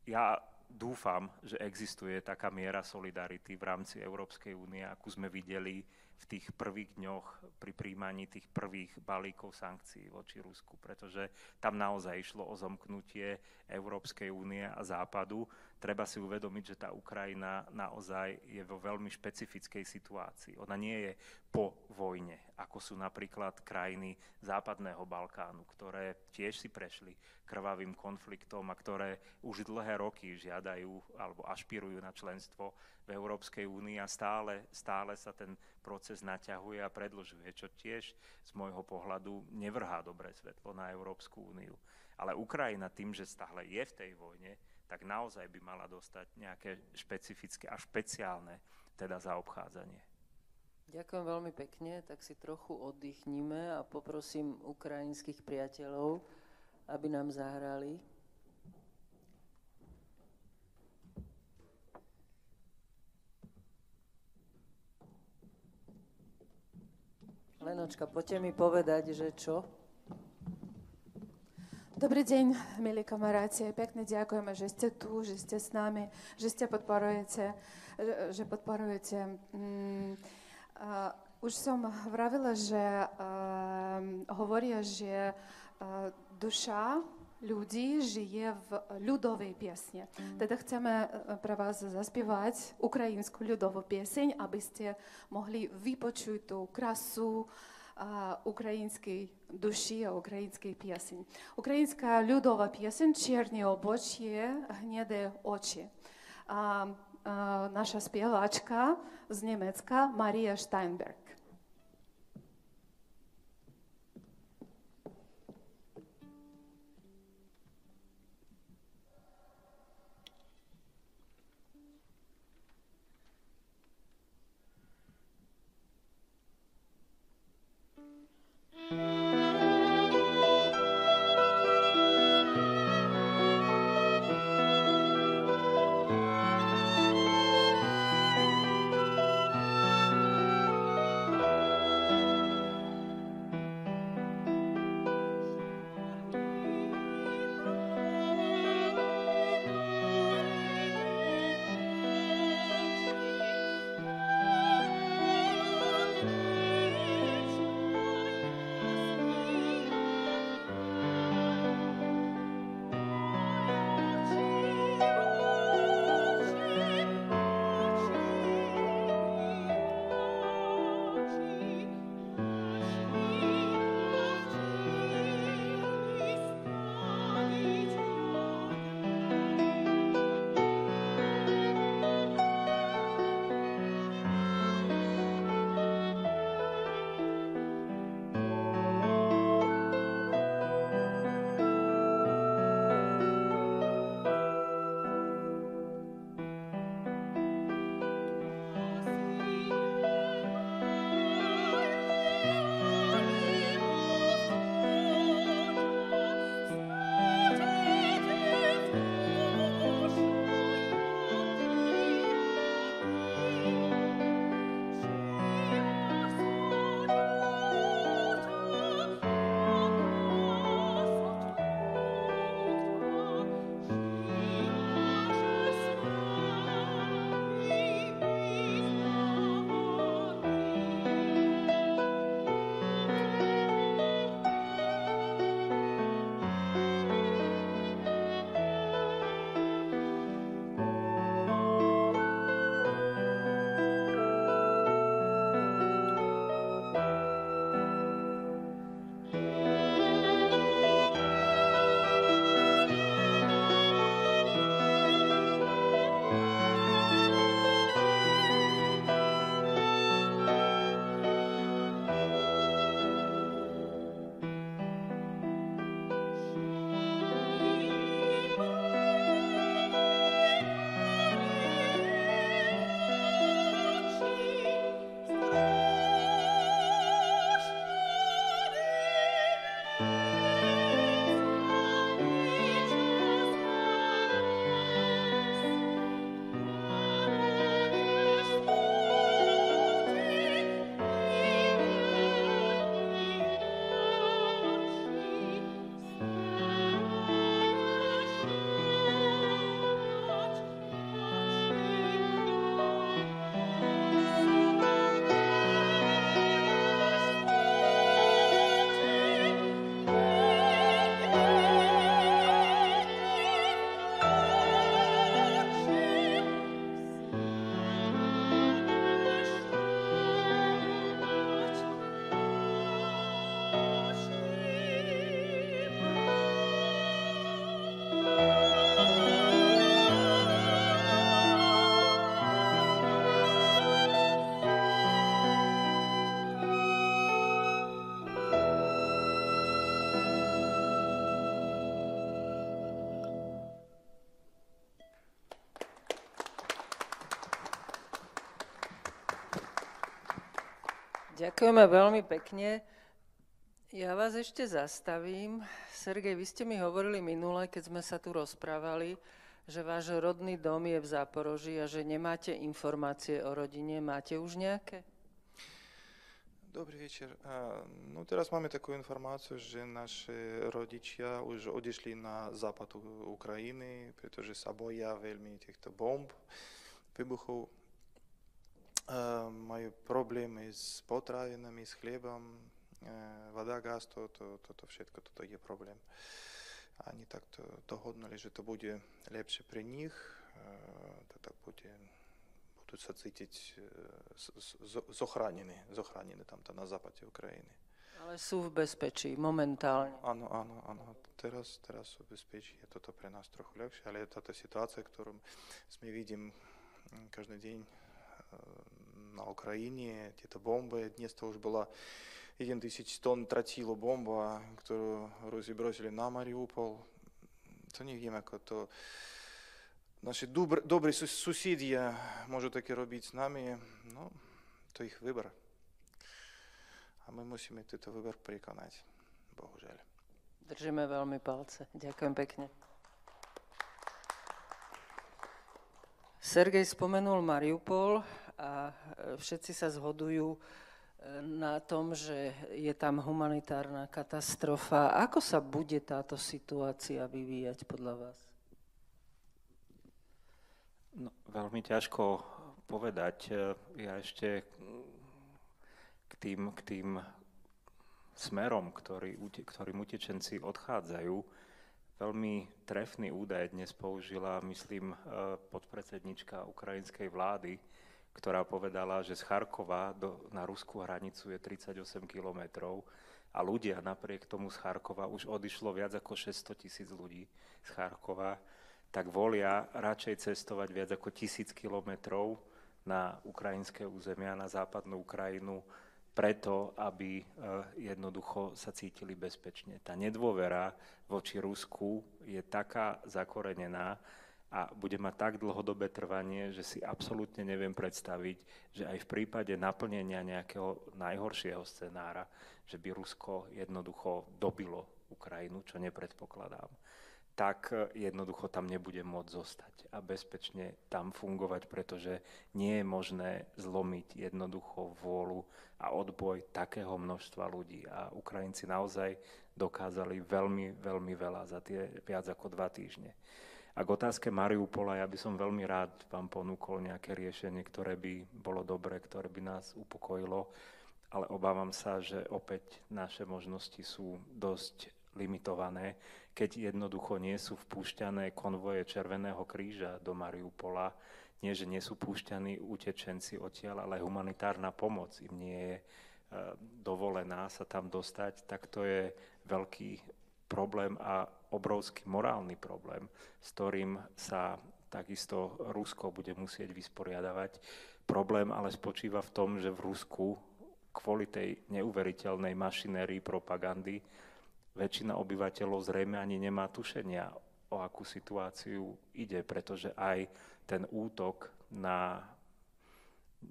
ja dúfam, že existuje taká miera solidarity v rámci Európskej únie, akú sme videli v tých prvých dňoch pri príjmaní tých prvých balíkov sankcií voči Rusku, pretože tam naozaj išlo o zomknutie Európskej únie a Západu. Treba si uvedomiť, že tá Ukrajina naozaj je vo veľmi špecifickej situácii. Ona nie je po vojne, ako sú napríklad krajiny Západného Balkánu, ktoré tiež si prešli krvavým konfliktom a ktoré už dlhé roky žiadajú alebo ašpirujú na členstvo v Európskej únii a stále, stále sa ten proces naťahuje a predlžuje, čo tiež z môjho pohľadu nevrhá dobré svetlo na Európsku úniu. Ale Ukrajina tým, že stále je v tej vojne, tak naozaj by mala dostať nejaké špecifické a špeciálne teda zaobchádzanie. Ďakujem veľmi pekne, tak si trochu oddychníme a poprosím ukrajinských priateľov, aby nám zahrali. Lenočka, poďte mi povedať, že čo? Dobrý deň, milí kamaráti. Pekne ďakujeme, že ste tu, že ste s nami, že ste podporujete, že podporujete. Mm, uh, už som vravila, že uh, hovoria, že uh, duša ľudí žije v ľudovej piesne. Teda chceme pre vás zaspievať ukrajinskú ľudovú pieseň, aby ste mohli vypočuť tú krasu ukrajinskej duši a ukrajinskej pieseň. Ukrajinská ľudová pieseň Čierne obočie, hnedé oči. A, a, naša spievačka z Nemecka Maria Steinberg. Ďakujeme veľmi pekne. Ja vás ešte zastavím. Sergej, vy ste mi hovorili minule, keď sme sa tu rozprávali, že váš rodný dom je v Záporoží a že nemáte informácie o rodine. Máte už nejaké? Dobrý večer. No teraz máme takú informáciu, že naši rodičia už odišli na západ Ukrajiny, pretože sa boja veľmi týchto bomb, vybuchov мою проблеми з потравинами, з хлібом, вода, газ, то, то, то, то všetko, то, то є проблем. А не так то догодно лежить, то буде лепше при них, то так буде будуть сацитіть зохранені, зохранені там та на западі України. Ale sú v bezpečí momentálne. Áno, áno, áno. Teraz, teraz sú v bezpečí. Je toto pre nás trochu ľahšie, ale táto situácia, ktorú my vidím každý deň на Украине, эти бомбы. Днес то уже была 1 тысяч тонн тротилу бомба, которую Руси бросили на Мариуполь. To neviem, ako to naši dobr, dobrí susedia môžu také robiť s nami. No, to ich výber. A my musíme tento výber prekonať. Bohužiaľ. Držíme veľmi palce. Ďakujem pekne. Sergej spomenul Mariupol A všetci sa zhodujú e, na tom, že je tam humanitárna katastrofa. Ako sa bude táto situácia vyvíjať podľa vás? No, veľmi ťažko povedať. E, ja ešte k tým, k tým smerom, ktorý, ktorým utečenci odchádzajú, veľmi trefný údaj dnes použila, myslím, e, podpredsednička ukrajinskej vlády, ktorá povedala, že z Charkova do, na ruskú hranicu je 38 kilometrov a ľudia napriek tomu z Charkova už odišlo viac ako 600 tisíc ľudí z Charkova, tak volia radšej cestovať viac ako tisíc kilometrov na ukrajinské územia, na západnú Ukrajinu, preto, aby eh, jednoducho sa cítili bezpečne. Tá nedôvera voči Rusku je taká zakorenená, a bude mať tak dlhodobé trvanie, že si absolútne neviem predstaviť, že aj v prípade naplnenia nejakého najhoršieho scenára, že by Rusko jednoducho dobilo Ukrajinu, čo nepredpokladám, tak jednoducho tam nebude môcť zostať a bezpečne tam fungovať, pretože nie je možné zlomiť jednoducho vôľu a odboj takého množstva ľudí. A Ukrajinci naozaj dokázali veľmi, veľmi veľa za tie viac ako dva týždne. A k otázke Mariupola ja by som veľmi rád vám ponúkol nejaké riešenie, ktoré by bolo dobré, ktoré by nás upokojilo, ale obávam sa, že opäť naše možnosti sú dosť limitované, keď jednoducho nie sú vpúšťané konvoje Červeného kríža do Mariupola, nie, že nie sú púšťaní utečenci odtiaľ, ale humanitárna pomoc im nie je e, dovolená sa tam dostať, tak to je veľký problém a obrovský morálny problém, s ktorým sa takisto Rusko bude musieť vysporiadavať. Problém ale spočíva v tom, že v Rusku kvôli tej neuveriteľnej mašinérii propagandy väčšina obyvateľov zrejme ani nemá tušenia, o akú situáciu ide, pretože aj ten útok na,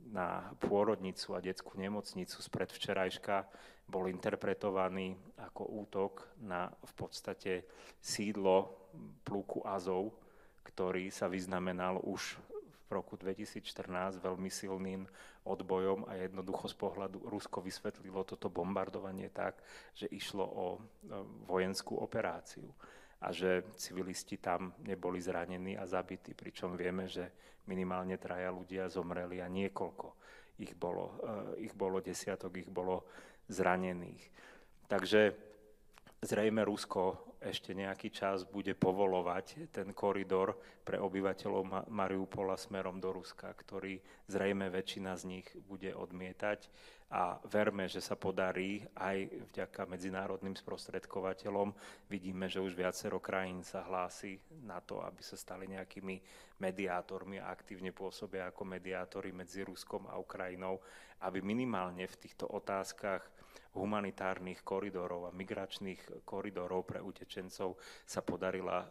na pôrodnicu a detskú nemocnicu z predvčerajška bol interpretovaný ako útok na v podstate sídlo pluku Azov, ktorý sa vyznamenal už v roku 2014 veľmi silným odbojom a jednoducho z pohľadu Rusko vysvetlilo toto bombardovanie tak, že išlo o vojenskú operáciu a že civilisti tam neboli zranení a zabití, pričom vieme, že minimálne traja ľudia zomreli a niekoľko ich bolo, eh, ich bolo desiatok, ich bolo zranených. Takže zrejme Rusko ešte nejaký čas bude povolovať ten koridor pre obyvateľov Mariupola smerom do Ruska, ktorý zrejme väčšina z nich bude odmietať a verme, že sa podarí aj vďaka medzinárodným sprostredkovateľom. Vidíme, že už viacero krajín sa hlási na to, aby sa stali nejakými mediátormi a aktívne pôsobia ako mediátori medzi Ruskom a Ukrajinou, aby minimálne v týchto otázkach humanitárnych koridorov a migračných koridorov pre utečencov sa podarila e,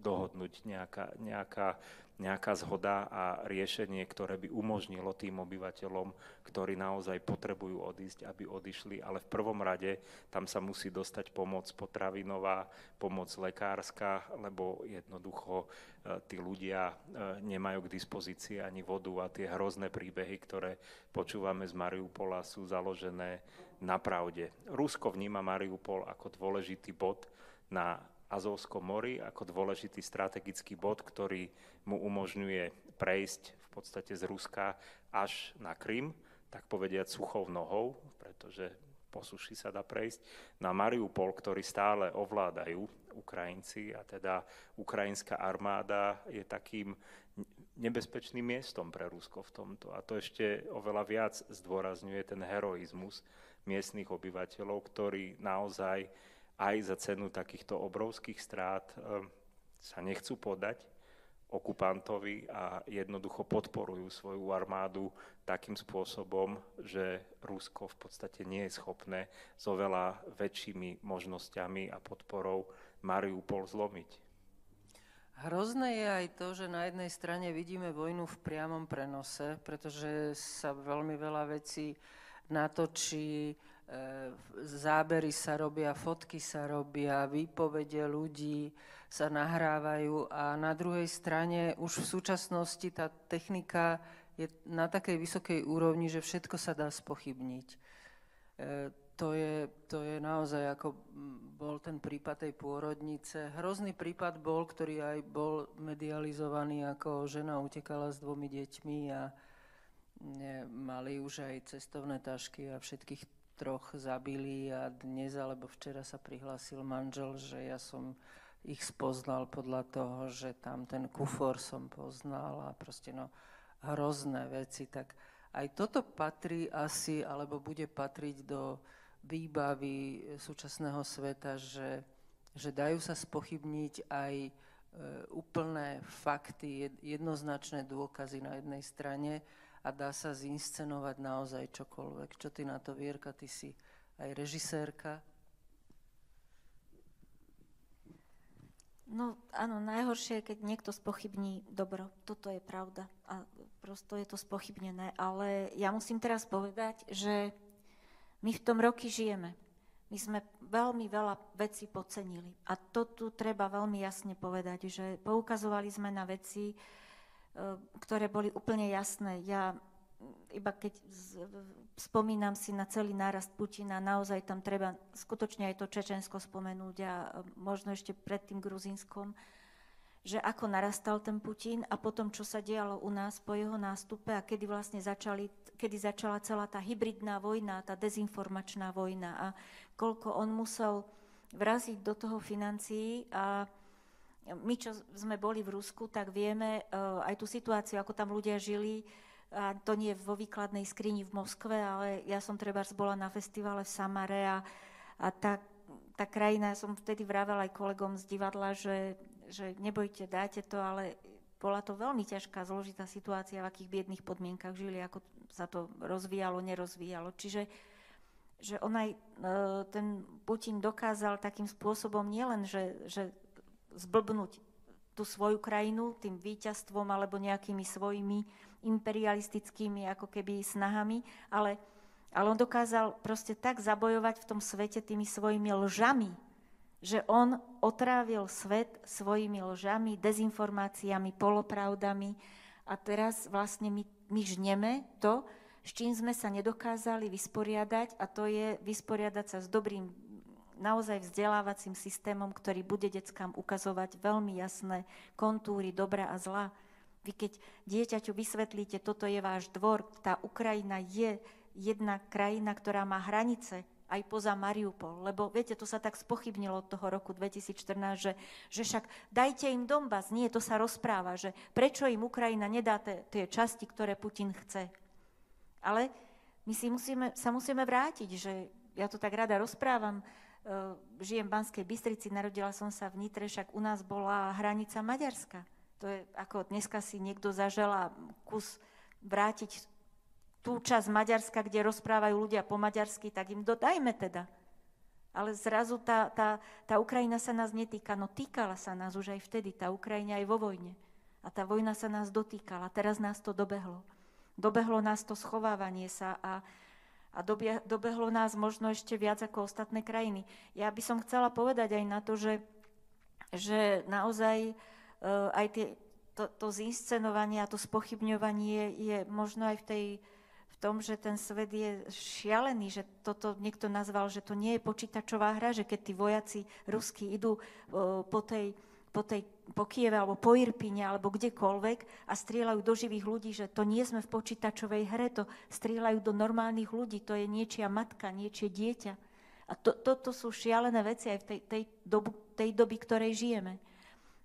dohodnúť nejaká, nejaká nejaká zhoda a riešenie, ktoré by umožnilo tým obyvateľom, ktorí naozaj potrebujú odísť, aby odišli, ale v prvom rade tam sa musí dostať pomoc potravinová, pomoc lekárska, lebo jednoducho e, tí ľudia e, nemajú k dispozícii ani vodu a tie hrozné príbehy, ktoré počúvame z Mariupola, sú založené na pravde. Rusko vníma Mariupol ako dôležitý bod na Azovskom mori ako dôležitý strategický bod, ktorý mu umožňuje prejsť v podstate z Ruska až na Krym, tak povediať suchou nohou, pretože po suši sa dá prejsť, na Mariupol, ktorý stále ovládajú Ukrajinci a teda ukrajinská armáda je takým nebezpečným miestom pre Rusko v tomto. A to ešte oveľa viac zdôrazňuje ten heroizmus miestnych obyvateľov, ktorí naozaj aj za cenu takýchto obrovských strát ehm, sa nechcú podať okupantovi a jednoducho podporujú svoju armádu takým spôsobom, že Rusko v podstate nie je schopné s oveľa väčšími možnosťami a podporou Mariupol zlomiť. Hrozné je aj to, že na jednej strane vidíme vojnu v priamom prenose, pretože sa veľmi veľa vecí natočí, zábery sa robia, fotky sa robia, výpovede ľudí sa nahrávajú a na druhej strane už v súčasnosti tá technika je na takej vysokej úrovni, že všetko sa dá spochybniť. E, to je, to je naozaj ako bol ten prípad tej pôrodnice. Hrozný prípad bol, ktorý aj bol medializovaný, ako žena utekala s dvomi deťmi a ne, mali už aj cestovné tašky a všetkých troch zabili a dnes alebo včera sa prihlásil manžel, že ja som ich spoznal podľa toho, že tam ten kufor som poznal a proste no hrozné veci, tak aj toto patrí asi, alebo bude patriť do výbavy súčasného sveta, že, že dajú sa spochybniť aj e, úplné fakty, jednoznačné dôkazy na jednej strane, a dá sa zinscenovať naozaj čokoľvek. Čo ty na to, Vierka, ty si aj režisérka? No áno, najhoršie je, keď niekto spochybní dobro. Toto je pravda a prosto je to spochybnené. Ale ja musím teraz povedať, že my v tom roky žijeme. My sme veľmi veľa vecí podcenili. A to tu treba veľmi jasne povedať, že poukazovali sme na veci, ktoré boli úplne jasné. Ja iba keď spomínam si na celý nárast Putina, naozaj tam treba skutočne aj to Čečensko spomenúť a eh, možno ešte pred tým Gruzínskom, že ako narastal ten Putin a potom, čo sa dialo u nás po jeho nástupe a kedy vlastne začali, kedy začala celá tá hybridná vojna, tá dezinformačná vojna a koľko on musel vraziť do toho financií a my, čo sme boli v Rusku, tak vieme uh, aj tú situáciu, ako tam ľudia žili. A to nie vo výkladnej skrini v Moskve, ale ja som treba bola na festivale v Samare a, a tá, tá krajina, ja som vtedy vravel aj kolegom z divadla, že, že nebojte, dáte to, ale bola to veľmi ťažká, zložitá situácia, v akých biedných podmienkach žili, ako sa to rozvíjalo, nerozvíjalo. Čiže že on aj, e, ten Putin dokázal takým spôsobom nielen, že, že zblbnúť tú svoju krajinu tým víťazstvom alebo nejakými svojimi imperialistickými ako keby snahami, ale, ale on dokázal proste tak zabojovať v tom svete tými svojimi lžami, že on otrávil svet svojimi lžami, dezinformáciami, polopravdami. A teraz vlastne my, my žneme to, s čím sme sa nedokázali vysporiadať a to je vysporiadať sa s dobrým naozaj vzdelávacím systémom, ktorý bude deckám ukazovať veľmi jasné kontúry dobra a zla. Vy keď dieťaťu vysvetlíte, toto je váš dvor, tá Ukrajina je jedna krajina, ktorá má hranice aj poza Mariupol. Lebo viete, to sa tak spochybnilo od toho roku 2014, že, že však dajte im Donbass. Nie, to sa rozpráva, že prečo im Ukrajina nedá tie časti, ktoré Putin chce. Ale my si musíme, sa musíme vrátiť, že ja to tak rada rozprávam, žijem v Banskej Bystrici, narodila som sa v Nitre, však u nás bola hranica Maďarska. To je ako dneska si niekto zažela kus vrátiť tú časť Maďarska, kde rozprávajú ľudia po maďarsky, tak im dodajme teda. Ale zrazu tá, tá, tá Ukrajina sa nás netýka. No týkala sa nás už aj vtedy, tá Ukrajina aj vo vojne. A tá vojna sa nás dotýkala. Teraz nás to dobehlo. Dobehlo nás to schovávanie sa a, a dobehlo nás možno ešte viac ako ostatné krajiny. Ja by som chcela povedať aj na to, že, že naozaj uh, aj tie, to, to zinscenovanie a to spochybňovanie je možno aj v tej v tom, že ten svet je šialený, že toto niekto nazval, že to nie je počítačová hra, že keď tí vojaci ruskí idú uh, po tej po, tej, po Kieve alebo po Irpine alebo kdekoľvek a strieľajú do živých ľudí, že to nie sme v počítačovej hre, to strieľajú do normálnych ľudí, to je niečia matka, niečie dieťa. A to, toto sú šialené veci aj v tej, tej, dobu, tej doby, ktorej žijeme.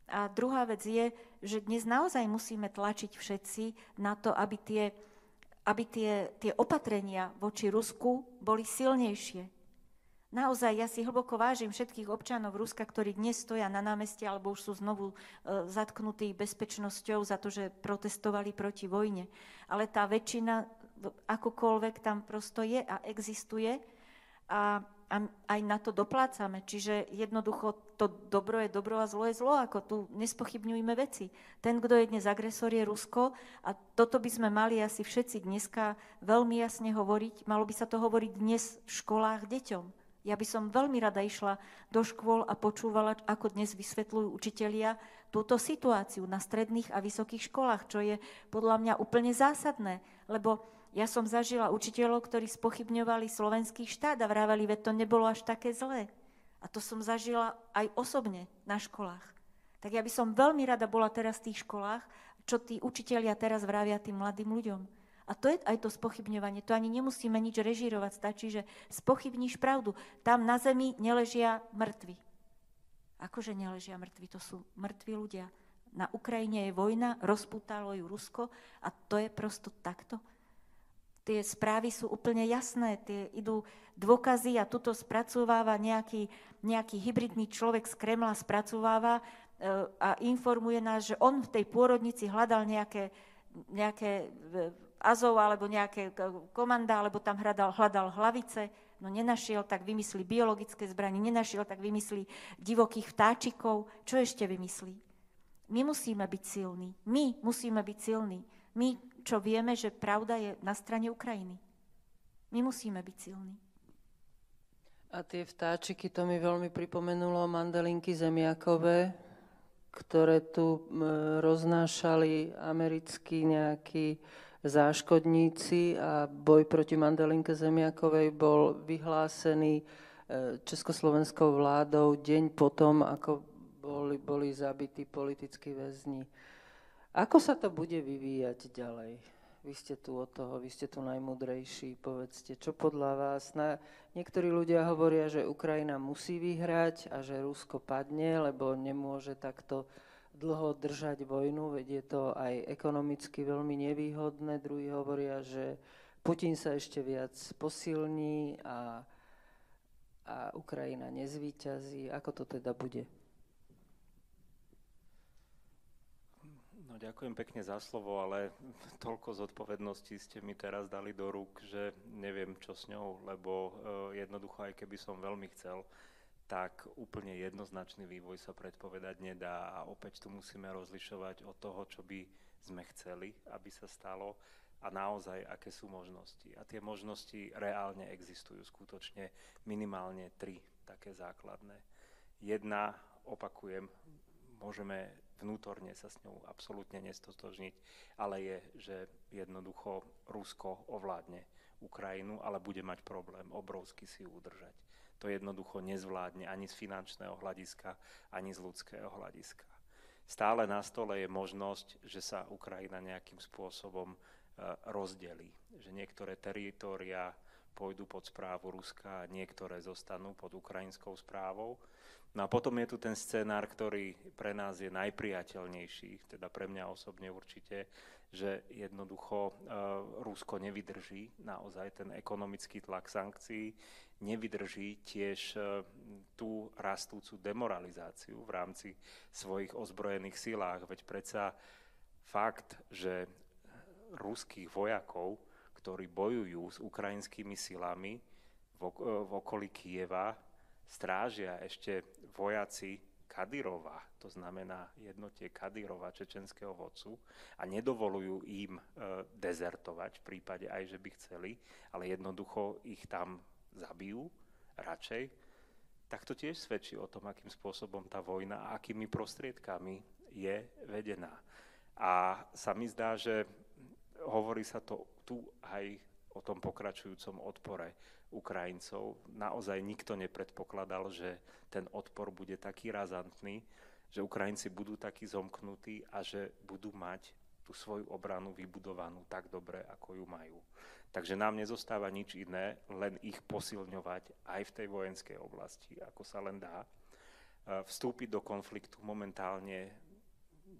A druhá vec je, že dnes naozaj musíme tlačiť všetci na to, aby tie, aby tie, tie opatrenia voči Rusku boli silnejšie Naozaj, ja si hlboko vážim všetkých občanov Ruska, ktorí dnes stoja na námestí alebo už sú znovu e, zatknutí bezpečnosťou za to, že protestovali proti vojne. Ale tá väčšina, akokoľvek tam prosto je a existuje a, a aj na to doplácame. Čiže jednoducho to dobro je dobro a zlo je zlo, ako tu nespochybňujme veci. Ten, kto je dnes agresor, je Rusko a toto by sme mali asi všetci dneska veľmi jasne hovoriť. Malo by sa to hovoriť dnes v školách deťom ja by som veľmi rada išla do škôl a počúvala, ako dnes vysvetľujú učitelia túto situáciu na stredných a vysokých školách, čo je podľa mňa úplne zásadné, lebo ja som zažila učiteľov, ktorí spochybňovali slovenský štát a vrávali, veď to nebolo až také zlé. A to som zažila aj osobne na školách. Tak ja by som veľmi rada bola teraz v tých školách, čo tí učitelia teraz vravia tým mladým ľuďom. A to je aj to spochybňovanie. To ani nemusíme nič režírovať. Stačí, že spochybníš pravdu. Tam na zemi neležia mŕtvi. Akože neležia mŕtvi? To sú mŕtvi ľudia. Na Ukrajine je vojna, rozputalo ju Rusko a to je prosto takto. Tie správy sú úplne jasné, tie idú dôkazy a tuto spracováva nejaký, nejaký hybridný človek z Kremla, spracováva e, a informuje nás, že on v tej pôrodnici hľadal nejaké, nejaké e, Azov alebo nejaké komanda, alebo tam hľadal, hľadal hlavice, no nenašiel, tak vymyslí biologické zbranie, nenašiel, tak vymyslí divokých vtáčikov. Čo ešte vymyslí? My musíme byť silní. My musíme byť silní. My, čo vieme, že pravda je na strane Ukrajiny. My musíme byť silní. A tie vtáčiky, to mi veľmi pripomenulo mandelinky zemiakové, ktoré tu roznášali americký nejaký záškodníci a boj proti Mandelinke Zemiakovej bol vyhlásený e, československou vládou deň potom, ako boli, boli zabití politickí väzni. Ako sa to bude vyvíjať ďalej? Vy ste tu od toho, vy ste tu najmudrejší, povedzte, čo podľa vás? Na, niektorí ľudia hovoria, že Ukrajina musí vyhrať a že Rusko padne, lebo nemôže takto dlho držať vojnu, veď je to aj ekonomicky veľmi nevýhodné. Druhí hovoria, že Putin sa ešte viac posilní a, a Ukrajina nezvíťazí. Ako to teda bude? No, ďakujem pekne za slovo, ale toľko zodpovedností ste mi teraz dali do rúk, že neviem, čo s ňou, lebo uh, jednoducho, aj keby som veľmi chcel, tak úplne jednoznačný vývoj sa predpovedať nedá a opäť tu musíme rozlišovať od toho, čo by sme chceli, aby sa stalo a naozaj, aké sú možnosti. A tie možnosti reálne existujú skutočne minimálne tri také základné. Jedna, opakujem, môžeme vnútorne sa s ňou absolútne nestotožniť, ale je, že jednoducho Rusko ovládne Ukrajinu, ale bude mať problém obrovsky si ju udržať to jednoducho nezvládne ani z finančného hľadiska, ani z ľudského hľadiska. Stále na stole je možnosť, že sa Ukrajina nejakým spôsobom e, rozdelí, že niektoré teritória pôjdu pod správu Ruska a niektoré zostanú pod ukrajinskou správou. No a potom je tu ten scenár, ktorý pre nás je najpriateľnejší, teda pre mňa osobne určite, že jednoducho uh, Rusko nevydrží naozaj ten ekonomický tlak sankcií, nevydrží tiež uh, tú rastúcu demoralizáciu v rámci svojich ozbrojených silách. Veď predsa fakt, že ruských vojakov, ktorí bojujú s ukrajinskými silami v, v okolí Kieva, strážia ešte vojaci Kadyrova, to znamená jednotie Kadyrova, čečenského vodcu, a nedovolujú im e, dezertovať v prípade aj, že by chceli, ale jednoducho ich tam zabijú radšej, tak to tiež svedčí o tom, akým spôsobom tá vojna a akými prostriedkami je vedená. A sa mi zdá, že hovorí sa to tu aj o tom pokračujúcom odpore Ukrajincov. Naozaj nikto nepredpokladal, že ten odpor bude taký razantný, že Ukrajinci budú takí zomknutí a že budú mať tú svoju obranu vybudovanú tak dobre, ako ju majú. Takže nám nezostáva nič iné, len ich posilňovať aj v tej vojenskej oblasti, ako sa len dá. Vstúpiť do konfliktu momentálne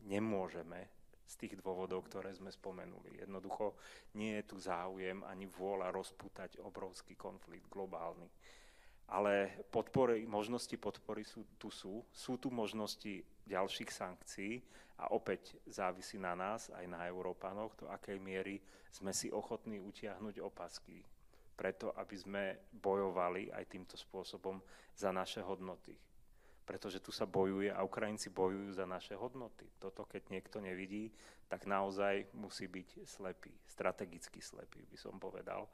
nemôžeme z tých dôvodov, ktoré sme spomenuli. Jednoducho nie je tu záujem ani vôľa rozputať obrovský konflikt globálny. Ale podpory, možnosti podpory sú, tu sú. Sú tu možnosti ďalších sankcií a opäť závisí na nás, aj na Európanoch, do akej miery sme si ochotní utiahnuť opasky. Preto, aby sme bojovali aj týmto spôsobom za naše hodnoty pretože tu sa bojuje a Ukrajinci bojujú za naše hodnoty. Toto, keď niekto nevidí, tak naozaj musí byť slepý, strategicky slepý, by som povedal.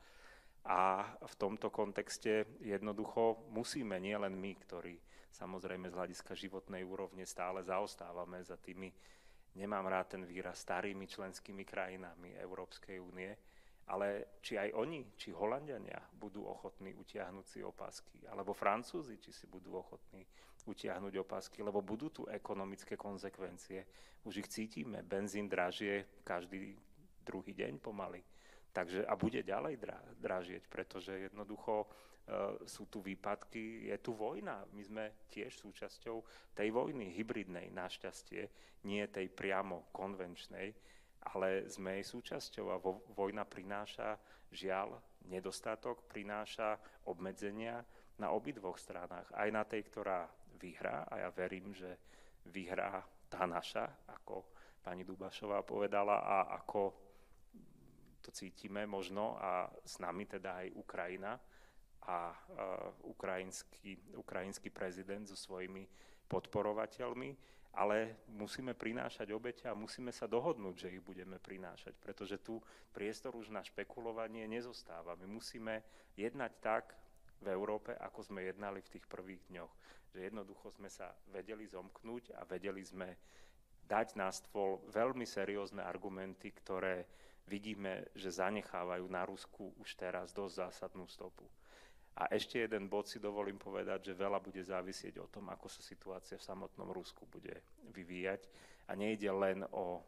A v tomto kontexte jednoducho musíme, nielen my, ktorí samozrejme z hľadiska životnej úrovne stále zaostávame za tými, nemám rád ten výraz, starými členskými krajinami Európskej únie, ale či aj oni, či Holandiania budú ochotní utiahnuť si opasky, alebo Francúzi, či si budú ochotní utiahnuť opasky, lebo budú tu ekonomické konsekvencie. Už ich cítime, benzín dražie každý druhý deň pomaly. Takže, a bude ďalej dra, dražieť, pretože jednoducho e, sú tu výpadky, je tu vojna. My sme tiež súčasťou tej vojny, hybridnej našťastie, nie tej priamo konvenčnej, ale sme jej súčasťou a vo, vojna prináša žiaľ nedostatok, prináša obmedzenia na obidvoch stranách. Aj na tej, ktorá vyhrá a ja verím, že vyhrá tá naša, ako pani Dubašová povedala a ako to cítime možno a s nami teda aj Ukrajina a uh, ukrajinský, ukrajinský prezident so svojimi podporovateľmi ale musíme prinášať obete a musíme sa dohodnúť, že ich budeme prinášať, pretože tu priestor už na špekulovanie nezostáva. My musíme jednať tak v Európe, ako sme jednali v tých prvých dňoch. Že jednoducho sme sa vedeli zomknúť a vedeli sme dať na stôl veľmi seriózne argumenty, ktoré vidíme, že zanechávajú na Rusku už teraz dosť zásadnú stopu. A ešte jeden bod si dovolím povedať, že veľa bude závisieť o tom, ako sa situácia v samotnom Rusku bude vyvíjať. A nejde len o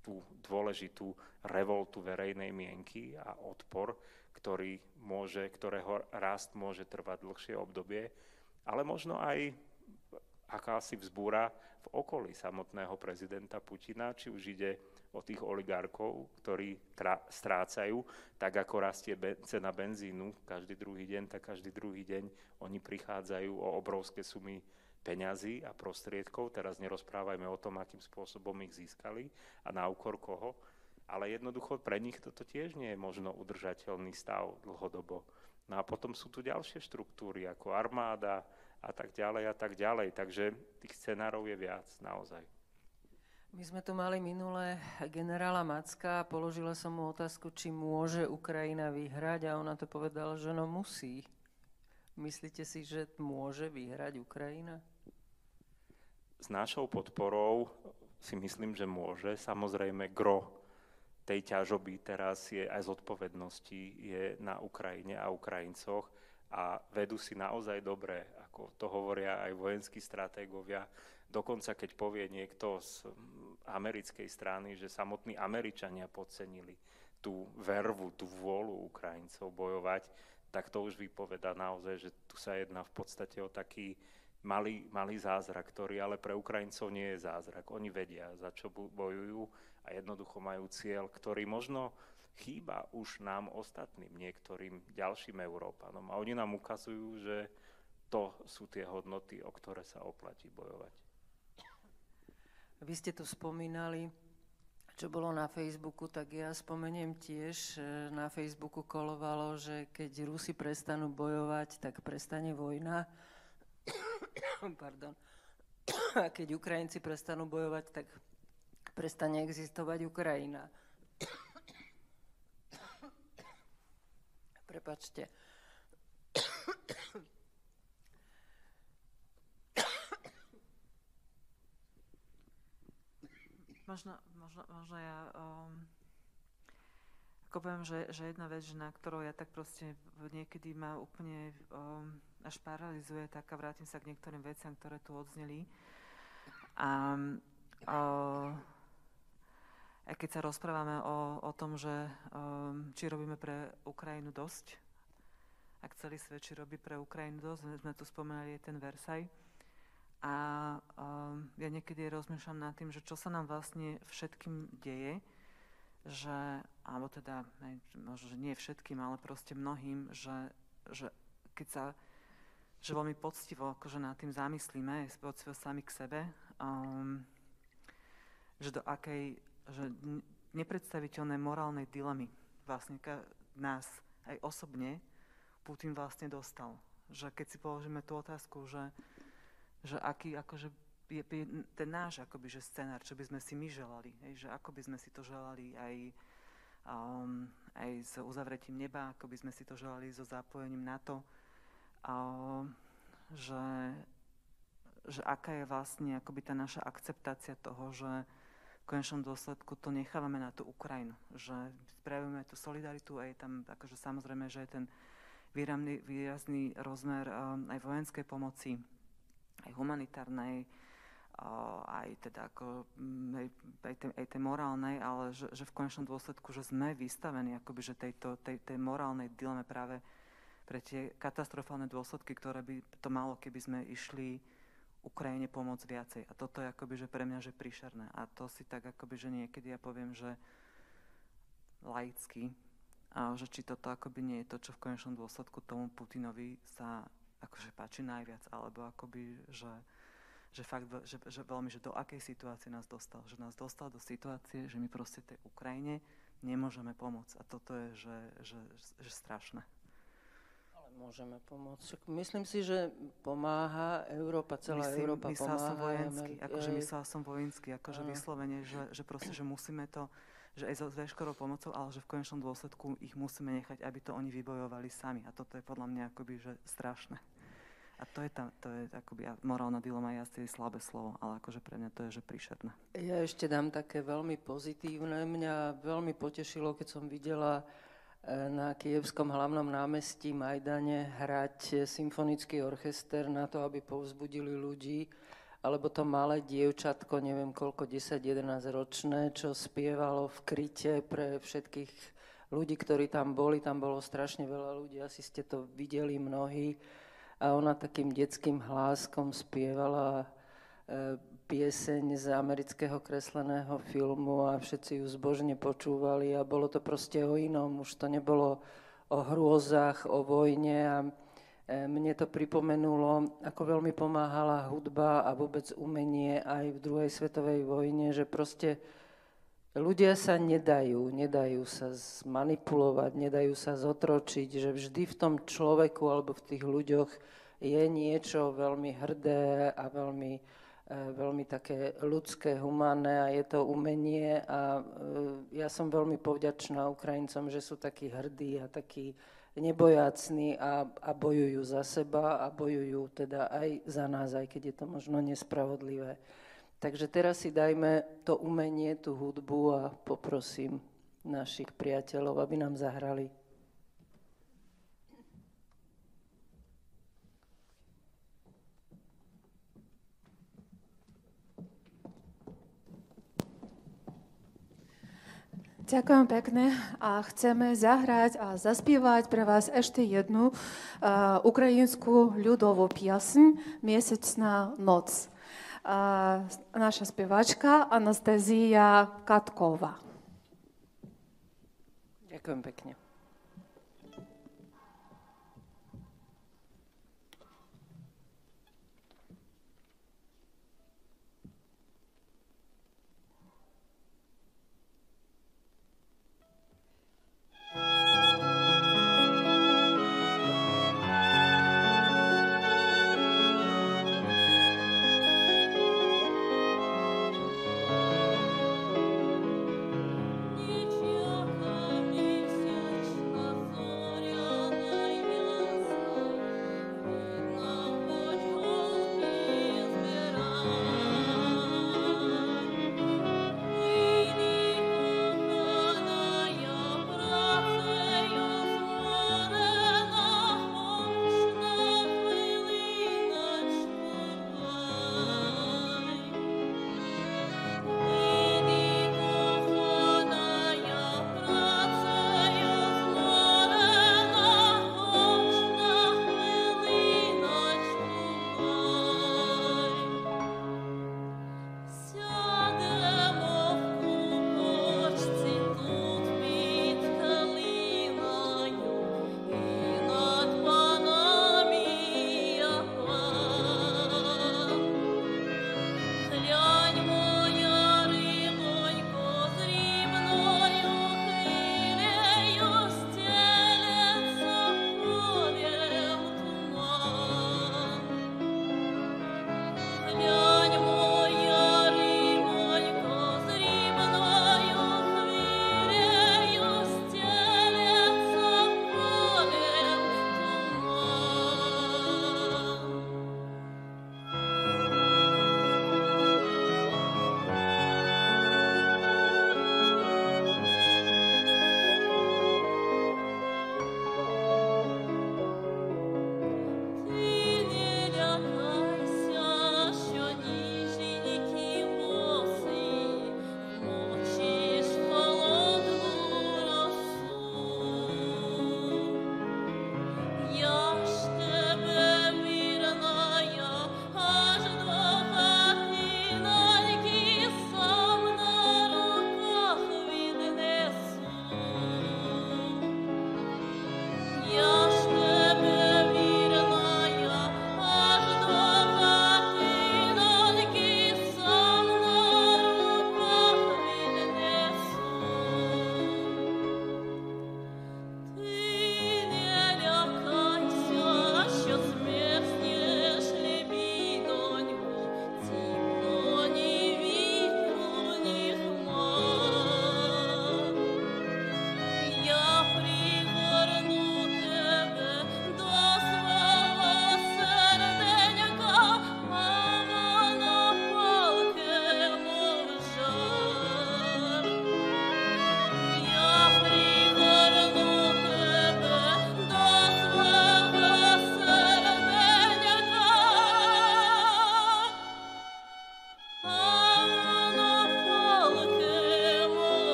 tú dôležitú revoltu verejnej mienky a odpor, ktorý môže, ktorého rast môže trvať dlhšie obdobie, ale možno aj akási vzbúra v okolí samotného prezidenta Putina, či už ide o tých oligarkov, ktorí tra- strácajú, tak ako rastie be- cena benzínu každý druhý deň, tak každý druhý deň oni prichádzajú o obrovské sumy peňazí a prostriedkov. Teraz nerozprávajme o tom, akým spôsobom ich získali a na úkor koho. Ale jednoducho pre nich toto tiež nie je možno udržateľný stav dlhodobo. No a potom sú tu ďalšie štruktúry ako armáda a tak ďalej a tak ďalej. Takže tých scenárov je viac naozaj. My sme tu mali minulé generála Macka a položila som mu otázku, či môže Ukrajina vyhrať a ona to povedala, že no musí. Myslíte si, že môže vyhrať Ukrajina? S našou podporou si myslím, že môže. Samozrejme, gro tej ťažoby teraz je aj zodpovednosti je na Ukrajine a Ukrajincoch a vedú si naozaj dobre, ako to hovoria aj vojenskí stratégovia, Dokonca keď povie niekto z americkej strany, že samotní Američania podcenili tú vervu, tú vôľu Ukrajincov bojovať, tak to už vypoveda naozaj, že tu sa jedná v podstate o taký malý, malý zázrak, ktorý ale pre Ukrajincov nie je zázrak. Oni vedia, za čo bojujú a jednoducho majú cieľ, ktorý možno chýba už nám ostatným, niektorým ďalším Európanom. A oni nám ukazujú, že to sú tie hodnoty, o ktoré sa oplatí bojovať. Vy ste tu spomínali, čo bolo na Facebooku, tak ja spomeniem tiež, na Facebooku kolovalo, že keď Rusi prestanú bojovať, tak prestane vojna. Pardon. A keď Ukrajinci prestanú bojovať, tak prestane existovať Ukrajina. Prepačte. Možno, možno, možno ja um, ako poviem, že, že jedna vec, na ktorou ja tak proste niekedy ma úplne um, až paralizuje, tak a vrátim sa k niektorým veciam, ktoré tu odzneli. A uh, aj keď sa rozprávame o, o tom, že um, či robíme pre Ukrajinu dosť, ak celý svet či robí pre Ukrajinu dosť, sme tu spomenali ten Versailles, a um, ja niekedy rozmýšľam nad tým, že čo sa nám vlastne všetkým deje, že, alebo teda, možno, že nie všetkým, ale proste mnohým, že, že keď sa, že veľmi poctivo akože nad tým zamyslíme, poctivo sami k sebe, um, že do akej, že nepredstaviteľné morálnej dilemy vlastne ka, nás aj osobne Putin vlastne dostal. Že keď si položíme tú otázku, že že aký akože je, je ten náš akoby, že scenár, čo by sme si my želali, hej, že ako by sme si to želali aj, um, aj s uzavretím neba, ako by sme si to želali so zapojením na to, um, že, že aká je vlastne akoby tá naša akceptácia toho, že v konečnom dôsledku to nechávame na tú Ukrajinu, že spravíme tú solidaritu a je tam akože samozrejme, že je ten výrazný, výrazný rozmer um, aj vojenskej pomoci, aj humanitárnej, aj teda ako, mm, aj, aj, tej, aj tej morálnej, ale že, že v konečnom dôsledku, že sme vystavení akoby, že tejto, tej, tej morálnej dileme práve pre tie katastrofálne dôsledky, ktoré by to malo, keby sme išli Ukrajine pomôcť viacej. A toto je akoby, že pre mňa, že príšerné. A to si tak akoby, že niekedy ja poviem, že laicky, a že či toto akoby nie je to, čo v konečnom dôsledku tomu Putinovi sa akože páči najviac, alebo akoby, že, že fakt, že, že veľmi, že do akej situácie nás dostal. Že nás dostal do situácie, že my proste tej Ukrajine nemôžeme pomôcť. A toto je, že, že, že strašné. Ale môžeme pomôcť. Myslím si, že pomáha Európa, celá Myslím, Európa myslela pomáha. som vojensky, akože myslela som vojensky, akože vyslovene, že, že proste, že musíme to, že aj so veškerou pomocou, ale že v konečnom dôsledku ich musíme nechať, aby to oni vybojovali sami. A toto je podľa mňa akoby, že strašné. A to je, tá, to je akoby morálna dilema, je asi slabé slovo, ale akože pre mňa to je, že príšerné. Ja ešte dám také veľmi pozitívne. Mňa veľmi potešilo, keď som videla e, na kievskom hlavnom námestí Majdane hrať symfonický orchester na to, aby povzbudili ľudí, alebo to malé dievčatko, neviem koľko, 10-11 ročné, čo spievalo v kryte pre všetkých ľudí, ktorí tam boli. Tam bolo strašne veľa ľudí, asi ste to videli mnohí a ona takým detským hláskom spievala e, pieseň z amerického kresleného filmu a všetci ju zbožne počúvali a bolo to proste o inom. Už to nebolo o hrôzach, o vojne a e, mne to pripomenulo, ako veľmi pomáhala hudba a vôbec umenie aj v druhej svetovej vojne, že proste ľudia sa nedajú, nedajú sa zmanipulovať, nedajú sa zotročiť, že vždy v tom človeku alebo v tých ľuďoch je niečo veľmi hrdé a veľmi, e, veľmi také ľudské, humánne a je to umenie a e, ja som veľmi povďačná Ukrajincom, že sú takí hrdí a takí nebojácní a, a bojujú za seba a bojujú teda aj za nás, aj keď je to možno nespravodlivé. Takže teraz si dajme to umenie, tú hudbu a poprosím našich priateľov, aby nám zahrali. Ďakujem pekne a chceme zahrať a zaspívať pre vás ešte jednu uh, ukrajinskú ľudovú piesň Miesečná noc. Naša spevačka Anastazia Katkova. Ďakujem pekne.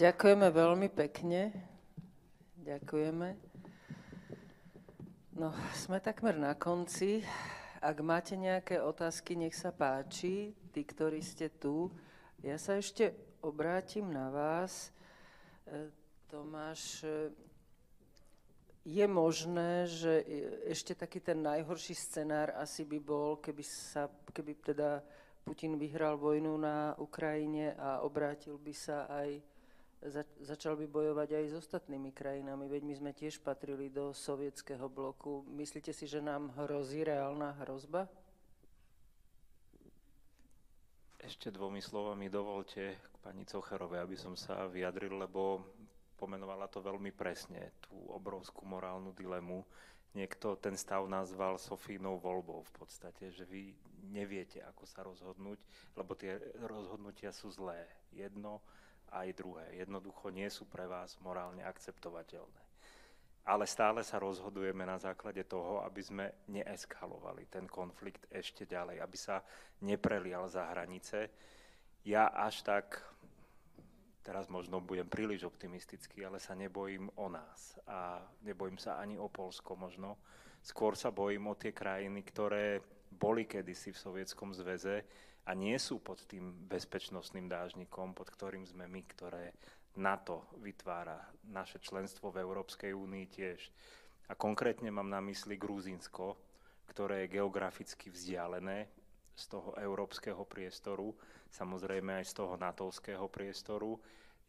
Ďakujeme veľmi pekne. Ďakujeme. No, sme takmer na konci. Ak máte nejaké otázky, nech sa páči, tí, ktorí ste tu. Ja sa ešte obrátim na vás. E, Tomáš, e, je možné, že ešte taký ten najhorší scenár asi by bol, keby, sa, keby teda Putin vyhral vojnu na Ukrajine a obrátil by sa aj začal by bojovať aj s ostatnými krajinami, veď my sme tiež patrili do sovietského bloku. Myslíte si, že nám hrozí reálna hrozba? Ešte dvomi slovami dovolte k pani Cocherovej, aby som sa vyjadril, lebo pomenovala to veľmi presne, tú obrovskú morálnu dilemu. Niekto ten stav nazval Sofínou voľbou v podstate, že vy neviete, ako sa rozhodnúť, lebo tie rozhodnutia sú zlé. Jedno aj druhé. Jednoducho nie sú pre vás morálne akceptovateľné. Ale stále sa rozhodujeme na základe toho, aby sme neeskalovali ten konflikt ešte ďalej, aby sa neprelial za hranice. Ja až tak, teraz možno budem príliš optimistický, ale sa nebojím o nás a nebojím sa ani o Polsko možno. Skôr sa bojím o tie krajiny, ktoré boli kedysi v Sovietskom zväze a nie sú pod tým bezpečnostným dážnikom, pod ktorým sme my, ktoré NATO vytvára naše členstvo v Európskej únii tiež. A konkrétne mám na mysli Gruzínsko, ktoré je geograficky vzdialené z toho európskeho priestoru, samozrejme aj z toho natovského priestoru,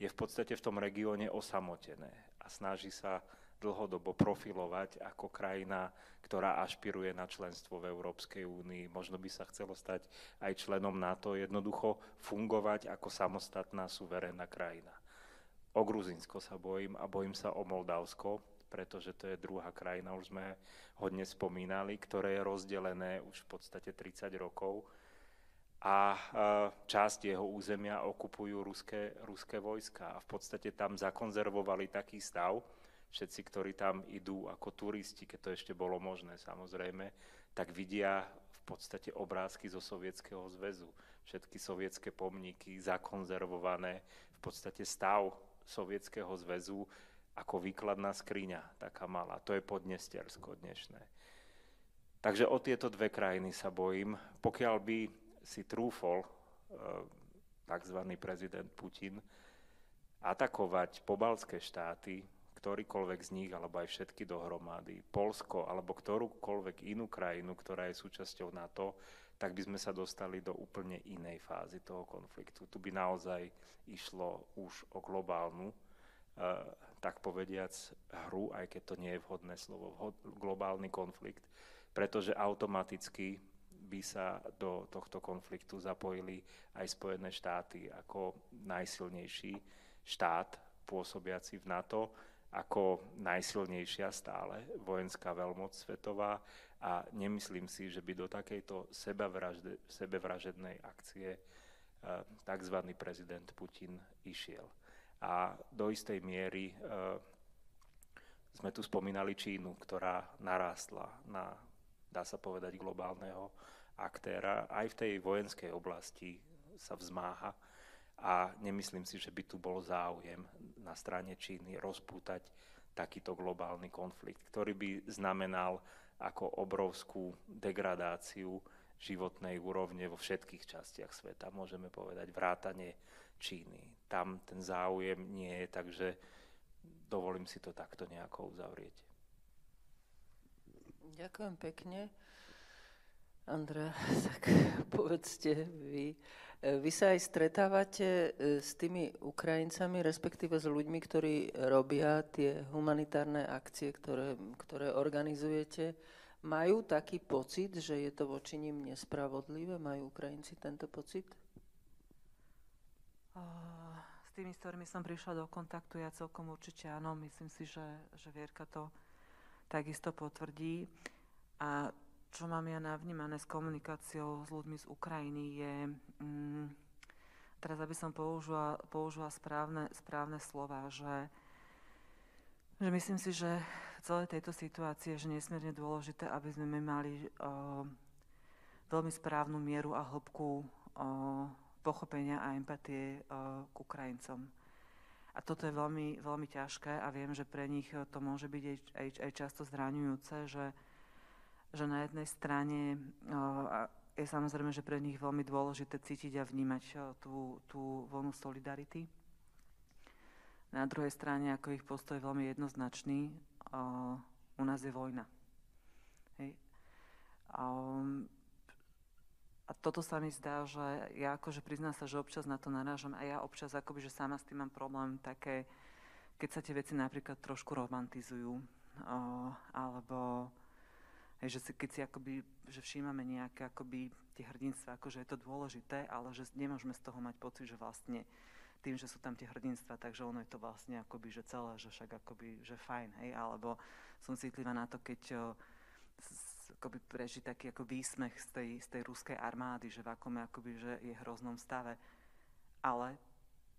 je v podstate v tom regióne osamotené a snaží sa dlhodobo profilovať ako krajina, ktorá ašpiruje na členstvo v Európskej únii. Možno by sa chcelo stať aj členom NATO, jednoducho fungovať ako samostatná suverénna krajina. O Gruzinsko sa bojím a bojím sa o Moldavsko, pretože to je druhá krajina, už sme hodne spomínali, ktoré je rozdelené už v podstate 30 rokov a časť jeho územia okupujú ruské, ruské vojska a v podstate tam zakonzervovali taký stav, všetci, ktorí tam idú ako turisti, keď to ešte bolo možné samozrejme, tak vidia v podstate obrázky zo Sovietskeho zväzu. Všetky sovietské pomníky zakonzervované, v podstate stav Sovietskeho zväzu ako výkladná skriňa, taká malá. To je Podnestersko dnešné. Takže o tieto dve krajiny sa bojím. Pokiaľ by si trúfol e, tzv. prezident Putin atakovať pobalské štáty, ktorýkoľvek z nich, alebo aj všetky dohromady, Polsko alebo ktorúkoľvek inú krajinu, ktorá je súčasťou NATO, tak by sme sa dostali do úplne inej fázy toho konfliktu. Tu by naozaj išlo už o globálnu, uh, tak povediac, hru, aj keď to nie je vhodné slovo, globálny konflikt, pretože automaticky by sa do tohto konfliktu zapojili aj Spojené štáty ako najsilnejší štát pôsobiaci v NATO ako najsilnejšia stále vojenská veľmoc svetová a nemyslím si, že by do takejto sebevražednej akcie eh, tzv. prezident Putin išiel. A do istej miery eh, sme tu spomínali Čínu, ktorá narástla na, dá sa povedať, globálneho aktéra. Aj v tej vojenskej oblasti sa vzmáha a nemyslím si, že by tu bol záujem na strane Číny rozpútať takýto globálny konflikt, ktorý by znamenal ako obrovskú degradáciu životnej úrovne vo všetkých častiach sveta, môžeme povedať, vrátanie Číny. Tam ten záujem nie je, takže dovolím si to takto nejako uzavrieť. Ďakujem pekne. Andrea, tak povedzte vy, vy sa aj stretávate e, s tými Ukrajincami, respektíve s ľuďmi, ktorí robia tie humanitárne akcie, ktoré, ktoré organizujete. Majú taký pocit, že je to voči ním nespravodlivé? Majú Ukrajinci tento pocit? S tými, s ktorými som prišla do kontaktu, ja celkom určite áno. Myslím si, že, že Vierka to takisto potvrdí. A čo mám ja navnímané s komunikáciou s ľuďmi z Ukrajiny je, mm, teraz aby som použila, použila správne, správne slova, že, že myslím si, že v celej tejto situácii je nesmierne dôležité, aby sme mali o, veľmi správnu mieru a hĺbku o, pochopenia a empatie o, k Ukrajincom. A toto je veľmi, veľmi ťažké a viem, že pre nich to môže byť aj, aj, aj často zraňujúce, že, že na jednej strane je samozrejme, že pre nich veľmi dôležité cítiť a vnímať tú, tú vlnu solidarity. Na druhej strane, ako ich postoj je veľmi jednoznačný, u nás je vojna. Hej. Um, a toto sa mi zdá, že ja akože priznám sa, že občas na to narážam a ja občas akoby, že sama s tým mám problém také, keď sa tie veci napríklad trošku romantizujú, alebo hej, že si, keď si akoby, že všímame nejaké akoby tie hrdinstva, akože je to dôležité, ale že nemôžeme z toho mať pocit, že vlastne tým, že sú tam tie hrdinstva, takže ono je to vlastne akoby, že celé, že však akoby, že fajn, hej, alebo som citlivá na to, keď akoby prežiť taký ako výsmech z tej, z tej ruskej armády, že v akom akoby, že je hroznom stave. Ale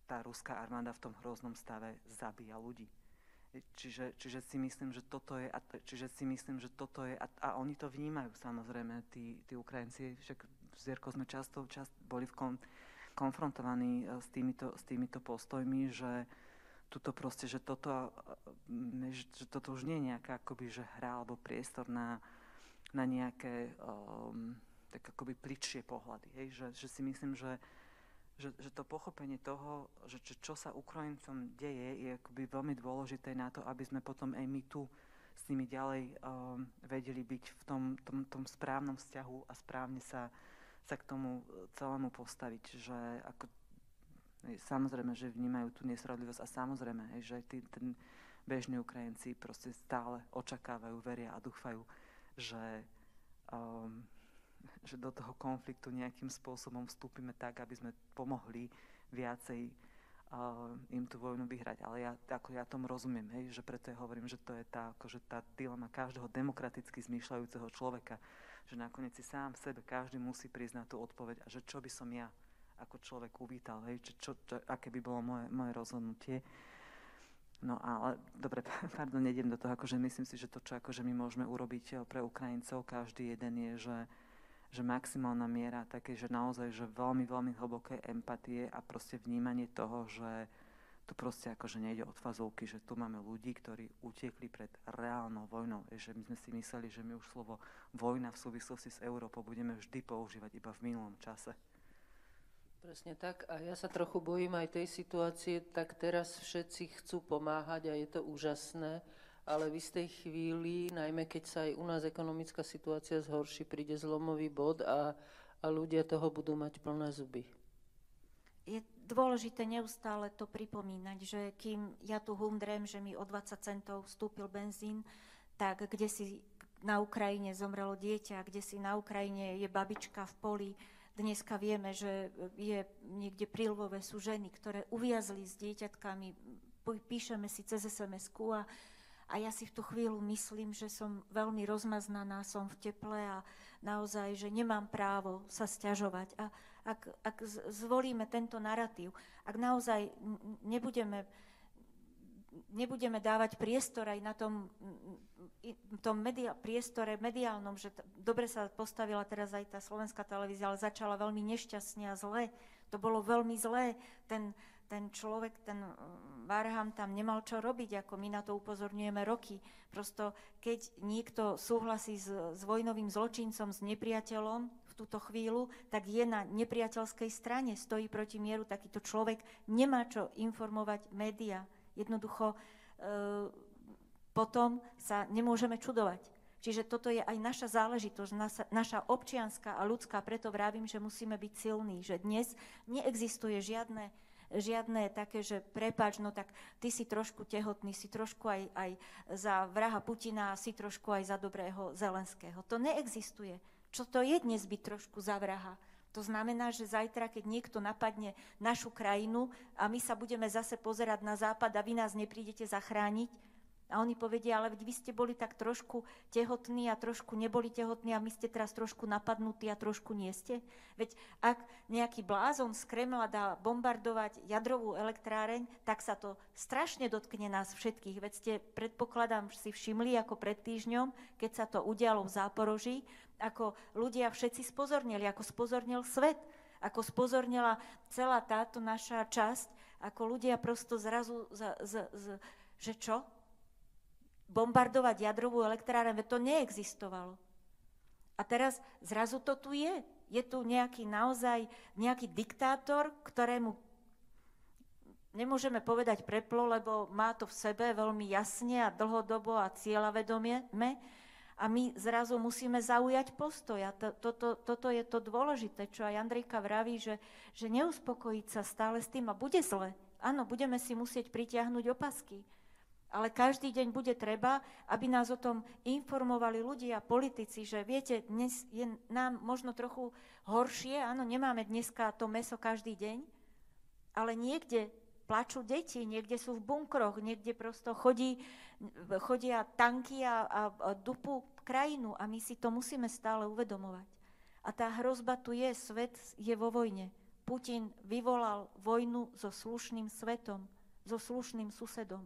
tá ruská armáda v tom hroznom stave zabíja ľudí. Čiže, čiže si myslím, že toto je, a, čiže si myslím, že toto je, a, a oni to vnímajú samozrejme, tí, tí Ukrajinci, však s Jerko sme často, často boli v kon, konfrontovaní e, s týmito, s týmito postojmi, že tuto proste, že toto, e, že toto už nie je nejaká akoby, že hra alebo priestor na, na nejaké um, tak akoby pličšie pohľady. Hej? Že, že si myslím, že, že, že to pochopenie toho, že čo, čo sa Ukrajincom deje, je akoby veľmi dôležité na to, aby sme potom aj my tu s nimi ďalej um, vedeli byť v tom, tom, tom správnom vzťahu a správne sa, sa k tomu celému postaviť. Že ako, samozrejme, že vnímajú tú nespravodlivosť a samozrejme, že tí, ten bežní Ukrajinci proste stále očakávajú, veria a dúfajú, že, um, že do toho konfliktu nejakým spôsobom vstúpime tak, aby sme pomohli viacej uh, im tú vojnu vyhrať. Ale ja, ako ja tomu rozumiem, hej, že preto ja hovorím, že to je tá, akože tá dilema každého demokraticky zmýšľajúceho človeka, že nakoniec si sám sebe každý musí priznať tú odpoveď a že čo by som ja ako človek uvítal, hej, čo, čo, čo, aké by bolo moje, moje rozhodnutie. No ale, dobre, pardon, nejdem do toho, akože myslím si, že to, čo akože my môžeme urobiť eh, pre Ukrajincov, každý jeden je, že, že maximálna miera také, že naozaj, že veľmi, veľmi hlboké empatie a proste vnímanie toho, že tu proste akože nejde od fazovky, že tu máme ľudí, ktorí utiekli pred reálnou vojnou. Je, že my sme si mysleli, že my už slovo vojna v súvislosti s Európou budeme vždy používať iba v minulom čase. Presne tak. A ja sa trochu bojím aj tej situácie, tak teraz všetci chcú pomáhať a je to úžasné, ale v istej chvíli, najmä keď sa aj u nás ekonomická situácia zhorší, príde zlomový bod a, a ľudia toho budú mať plné zuby. Je dôležité neustále to pripomínať, že kým ja tu humdrem, že mi o 20 centov vstúpil benzín, tak kde si na Ukrajine zomrelo dieťa, kde si na Ukrajine je babička v poli, Dneska vieme, že je niekde pri Lvove sú ženy, ktoré uviazli s dieťatkami, píšeme si cez sms a, a ja si v tú chvíľu myslím, že som veľmi rozmaznaná, som v teple a naozaj, že nemám právo sa stiažovať. A ak, ak zvolíme tento narratív, ak naozaj nebudeme nebudeme dávať priestor aj na tom, tom media, priestore mediálnom, že t- dobre sa postavila teraz aj tá slovenská televízia, ale začala veľmi nešťastne a zle. To bolo veľmi zlé. Ten, ten človek, ten Varham tam nemal čo robiť, ako my na to upozorňujeme roky. Prosto keď niekto súhlasí s, s vojnovým zločincom, s nepriateľom v túto chvíľu, tak je na nepriateľskej strane, stojí proti mieru, takýto človek nemá čo informovať média Jednoducho e, potom sa nemôžeme čudovať. Čiže toto je aj naša záležitosť, naša, naša občianská a ľudská, preto vravím, že musíme byť silní, že dnes neexistuje žiadne, žiadne také, že prepač, no tak ty si trošku tehotný, si trošku aj, aj za vraha Putina, si trošku aj za dobrého Zelenského. To neexistuje. Čo to je dnes byť trošku za vraha? To znamená, že zajtra, keď niekto napadne našu krajinu a my sa budeme zase pozerať na západ a vy nás neprídete zachrániť, a oni povedia, ale vy ste boli tak trošku tehotní a trošku neboli tehotní a my ste teraz trošku napadnutí a trošku nie ste. Veď ak nejaký blázon z Kremla dá bombardovať jadrovú elektráreň, tak sa to strašne dotkne nás všetkých. Veď ste, predpokladám, si všimli ako pred týždňom, keď sa to udialo v Záporoží, ako ľudia všetci spozornili, ako spozornil svet, ako spozornila celá táto naša časť, Ako ľudia prosto zrazu, z, z, z, že čo? Bombardovať jadrovú elektráreň, to neexistovalo. A teraz zrazu to tu je. Je tu nejaký naozaj, nejaký diktátor, ktorému nemôžeme povedať preplo, lebo má to v sebe veľmi jasne a dlhodobo a cieľavedomie. A my zrazu musíme zaujať postoj. A to, to, to, toto je to dôležité, čo aj Andrejka vraví, že, že neuspokojiť sa stále s tým a bude zle. Áno, budeme si musieť pritiahnuť opasky. Ale každý deň bude treba, aby nás o tom informovali ľudia, politici, že viete, dnes je nám možno trochu horšie, áno, nemáme dneska to meso každý deň, ale niekde plačú deti, niekde sú v bunkroch, niekde prosto chodí, chodia tanky a, a, a dupu krajinu a my si to musíme stále uvedomovať. A tá hrozba tu je, svet je vo vojne. Putin vyvolal vojnu so slušným svetom, so slušným susedom.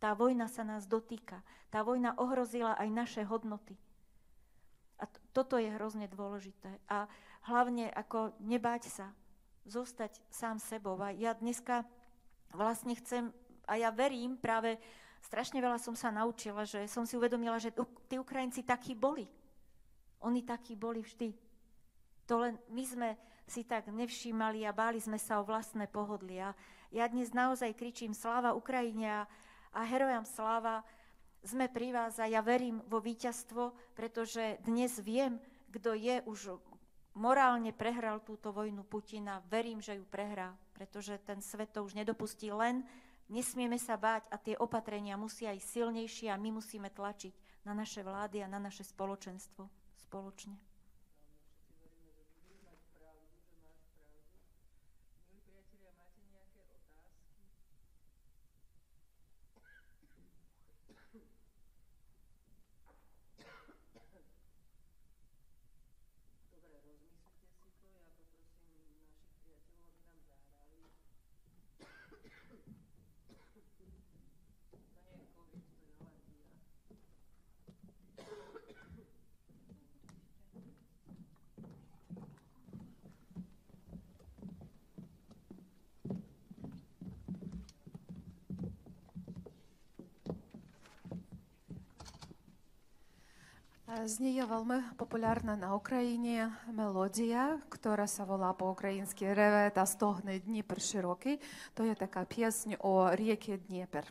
Tá vojna sa nás dotýka. Tá vojna ohrozila aj naše hodnoty. A t- toto je hrozne dôležité. A hlavne ako nebáť sa, zostať sám sebou. A ja dneska vlastne chcem, a ja verím práve, strašne veľa som sa naučila, že som si uvedomila, že tí Ukrajinci takí boli. Oni takí boli vždy. To len my sme si tak nevšímali a báli sme sa o vlastné pohodlia. Ja dnes naozaj kričím sláva Ukrajine a, a herojam sláva. Sme pri vás a ja verím vo víťazstvo, pretože dnes viem, kto je už morálne prehral túto vojnu Putina. Verím, že ju prehrá pretože ten svet to už nedopustí len. Nesmieme sa báť a tie opatrenia musia ísť silnejšie a my musíme tlačiť na naše vlády a na naše spoločenstvo spoločne. Z niej популярна на Україні мелодія, melódia, савола sa volá по-українськи «Ревета стогне Дніпр широкий». То є така пісня о ріки Дніпер.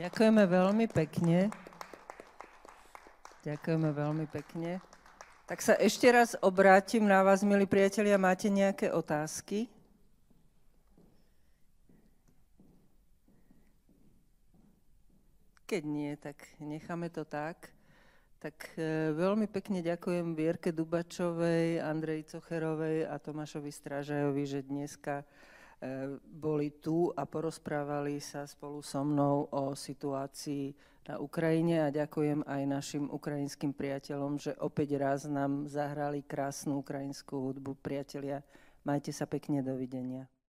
Ďakujeme veľmi pekne. Ďakujeme veľmi pekne. Tak sa ešte raz obrátim na vás, milí priatelia. Máte nejaké otázky? Keď nie, tak necháme to tak. Tak e, veľmi pekne ďakujem Vierke Dubačovej, Andrej Cocherovej a Tomášovi Strážajovi, že dneska boli tu a porozprávali sa spolu so mnou o situácii na Ukrajine a ďakujem aj našim ukrajinským priateľom, že opäť raz nám zahrali krásnu ukrajinskú hudbu. Priatelia, majte sa pekne, dovidenia.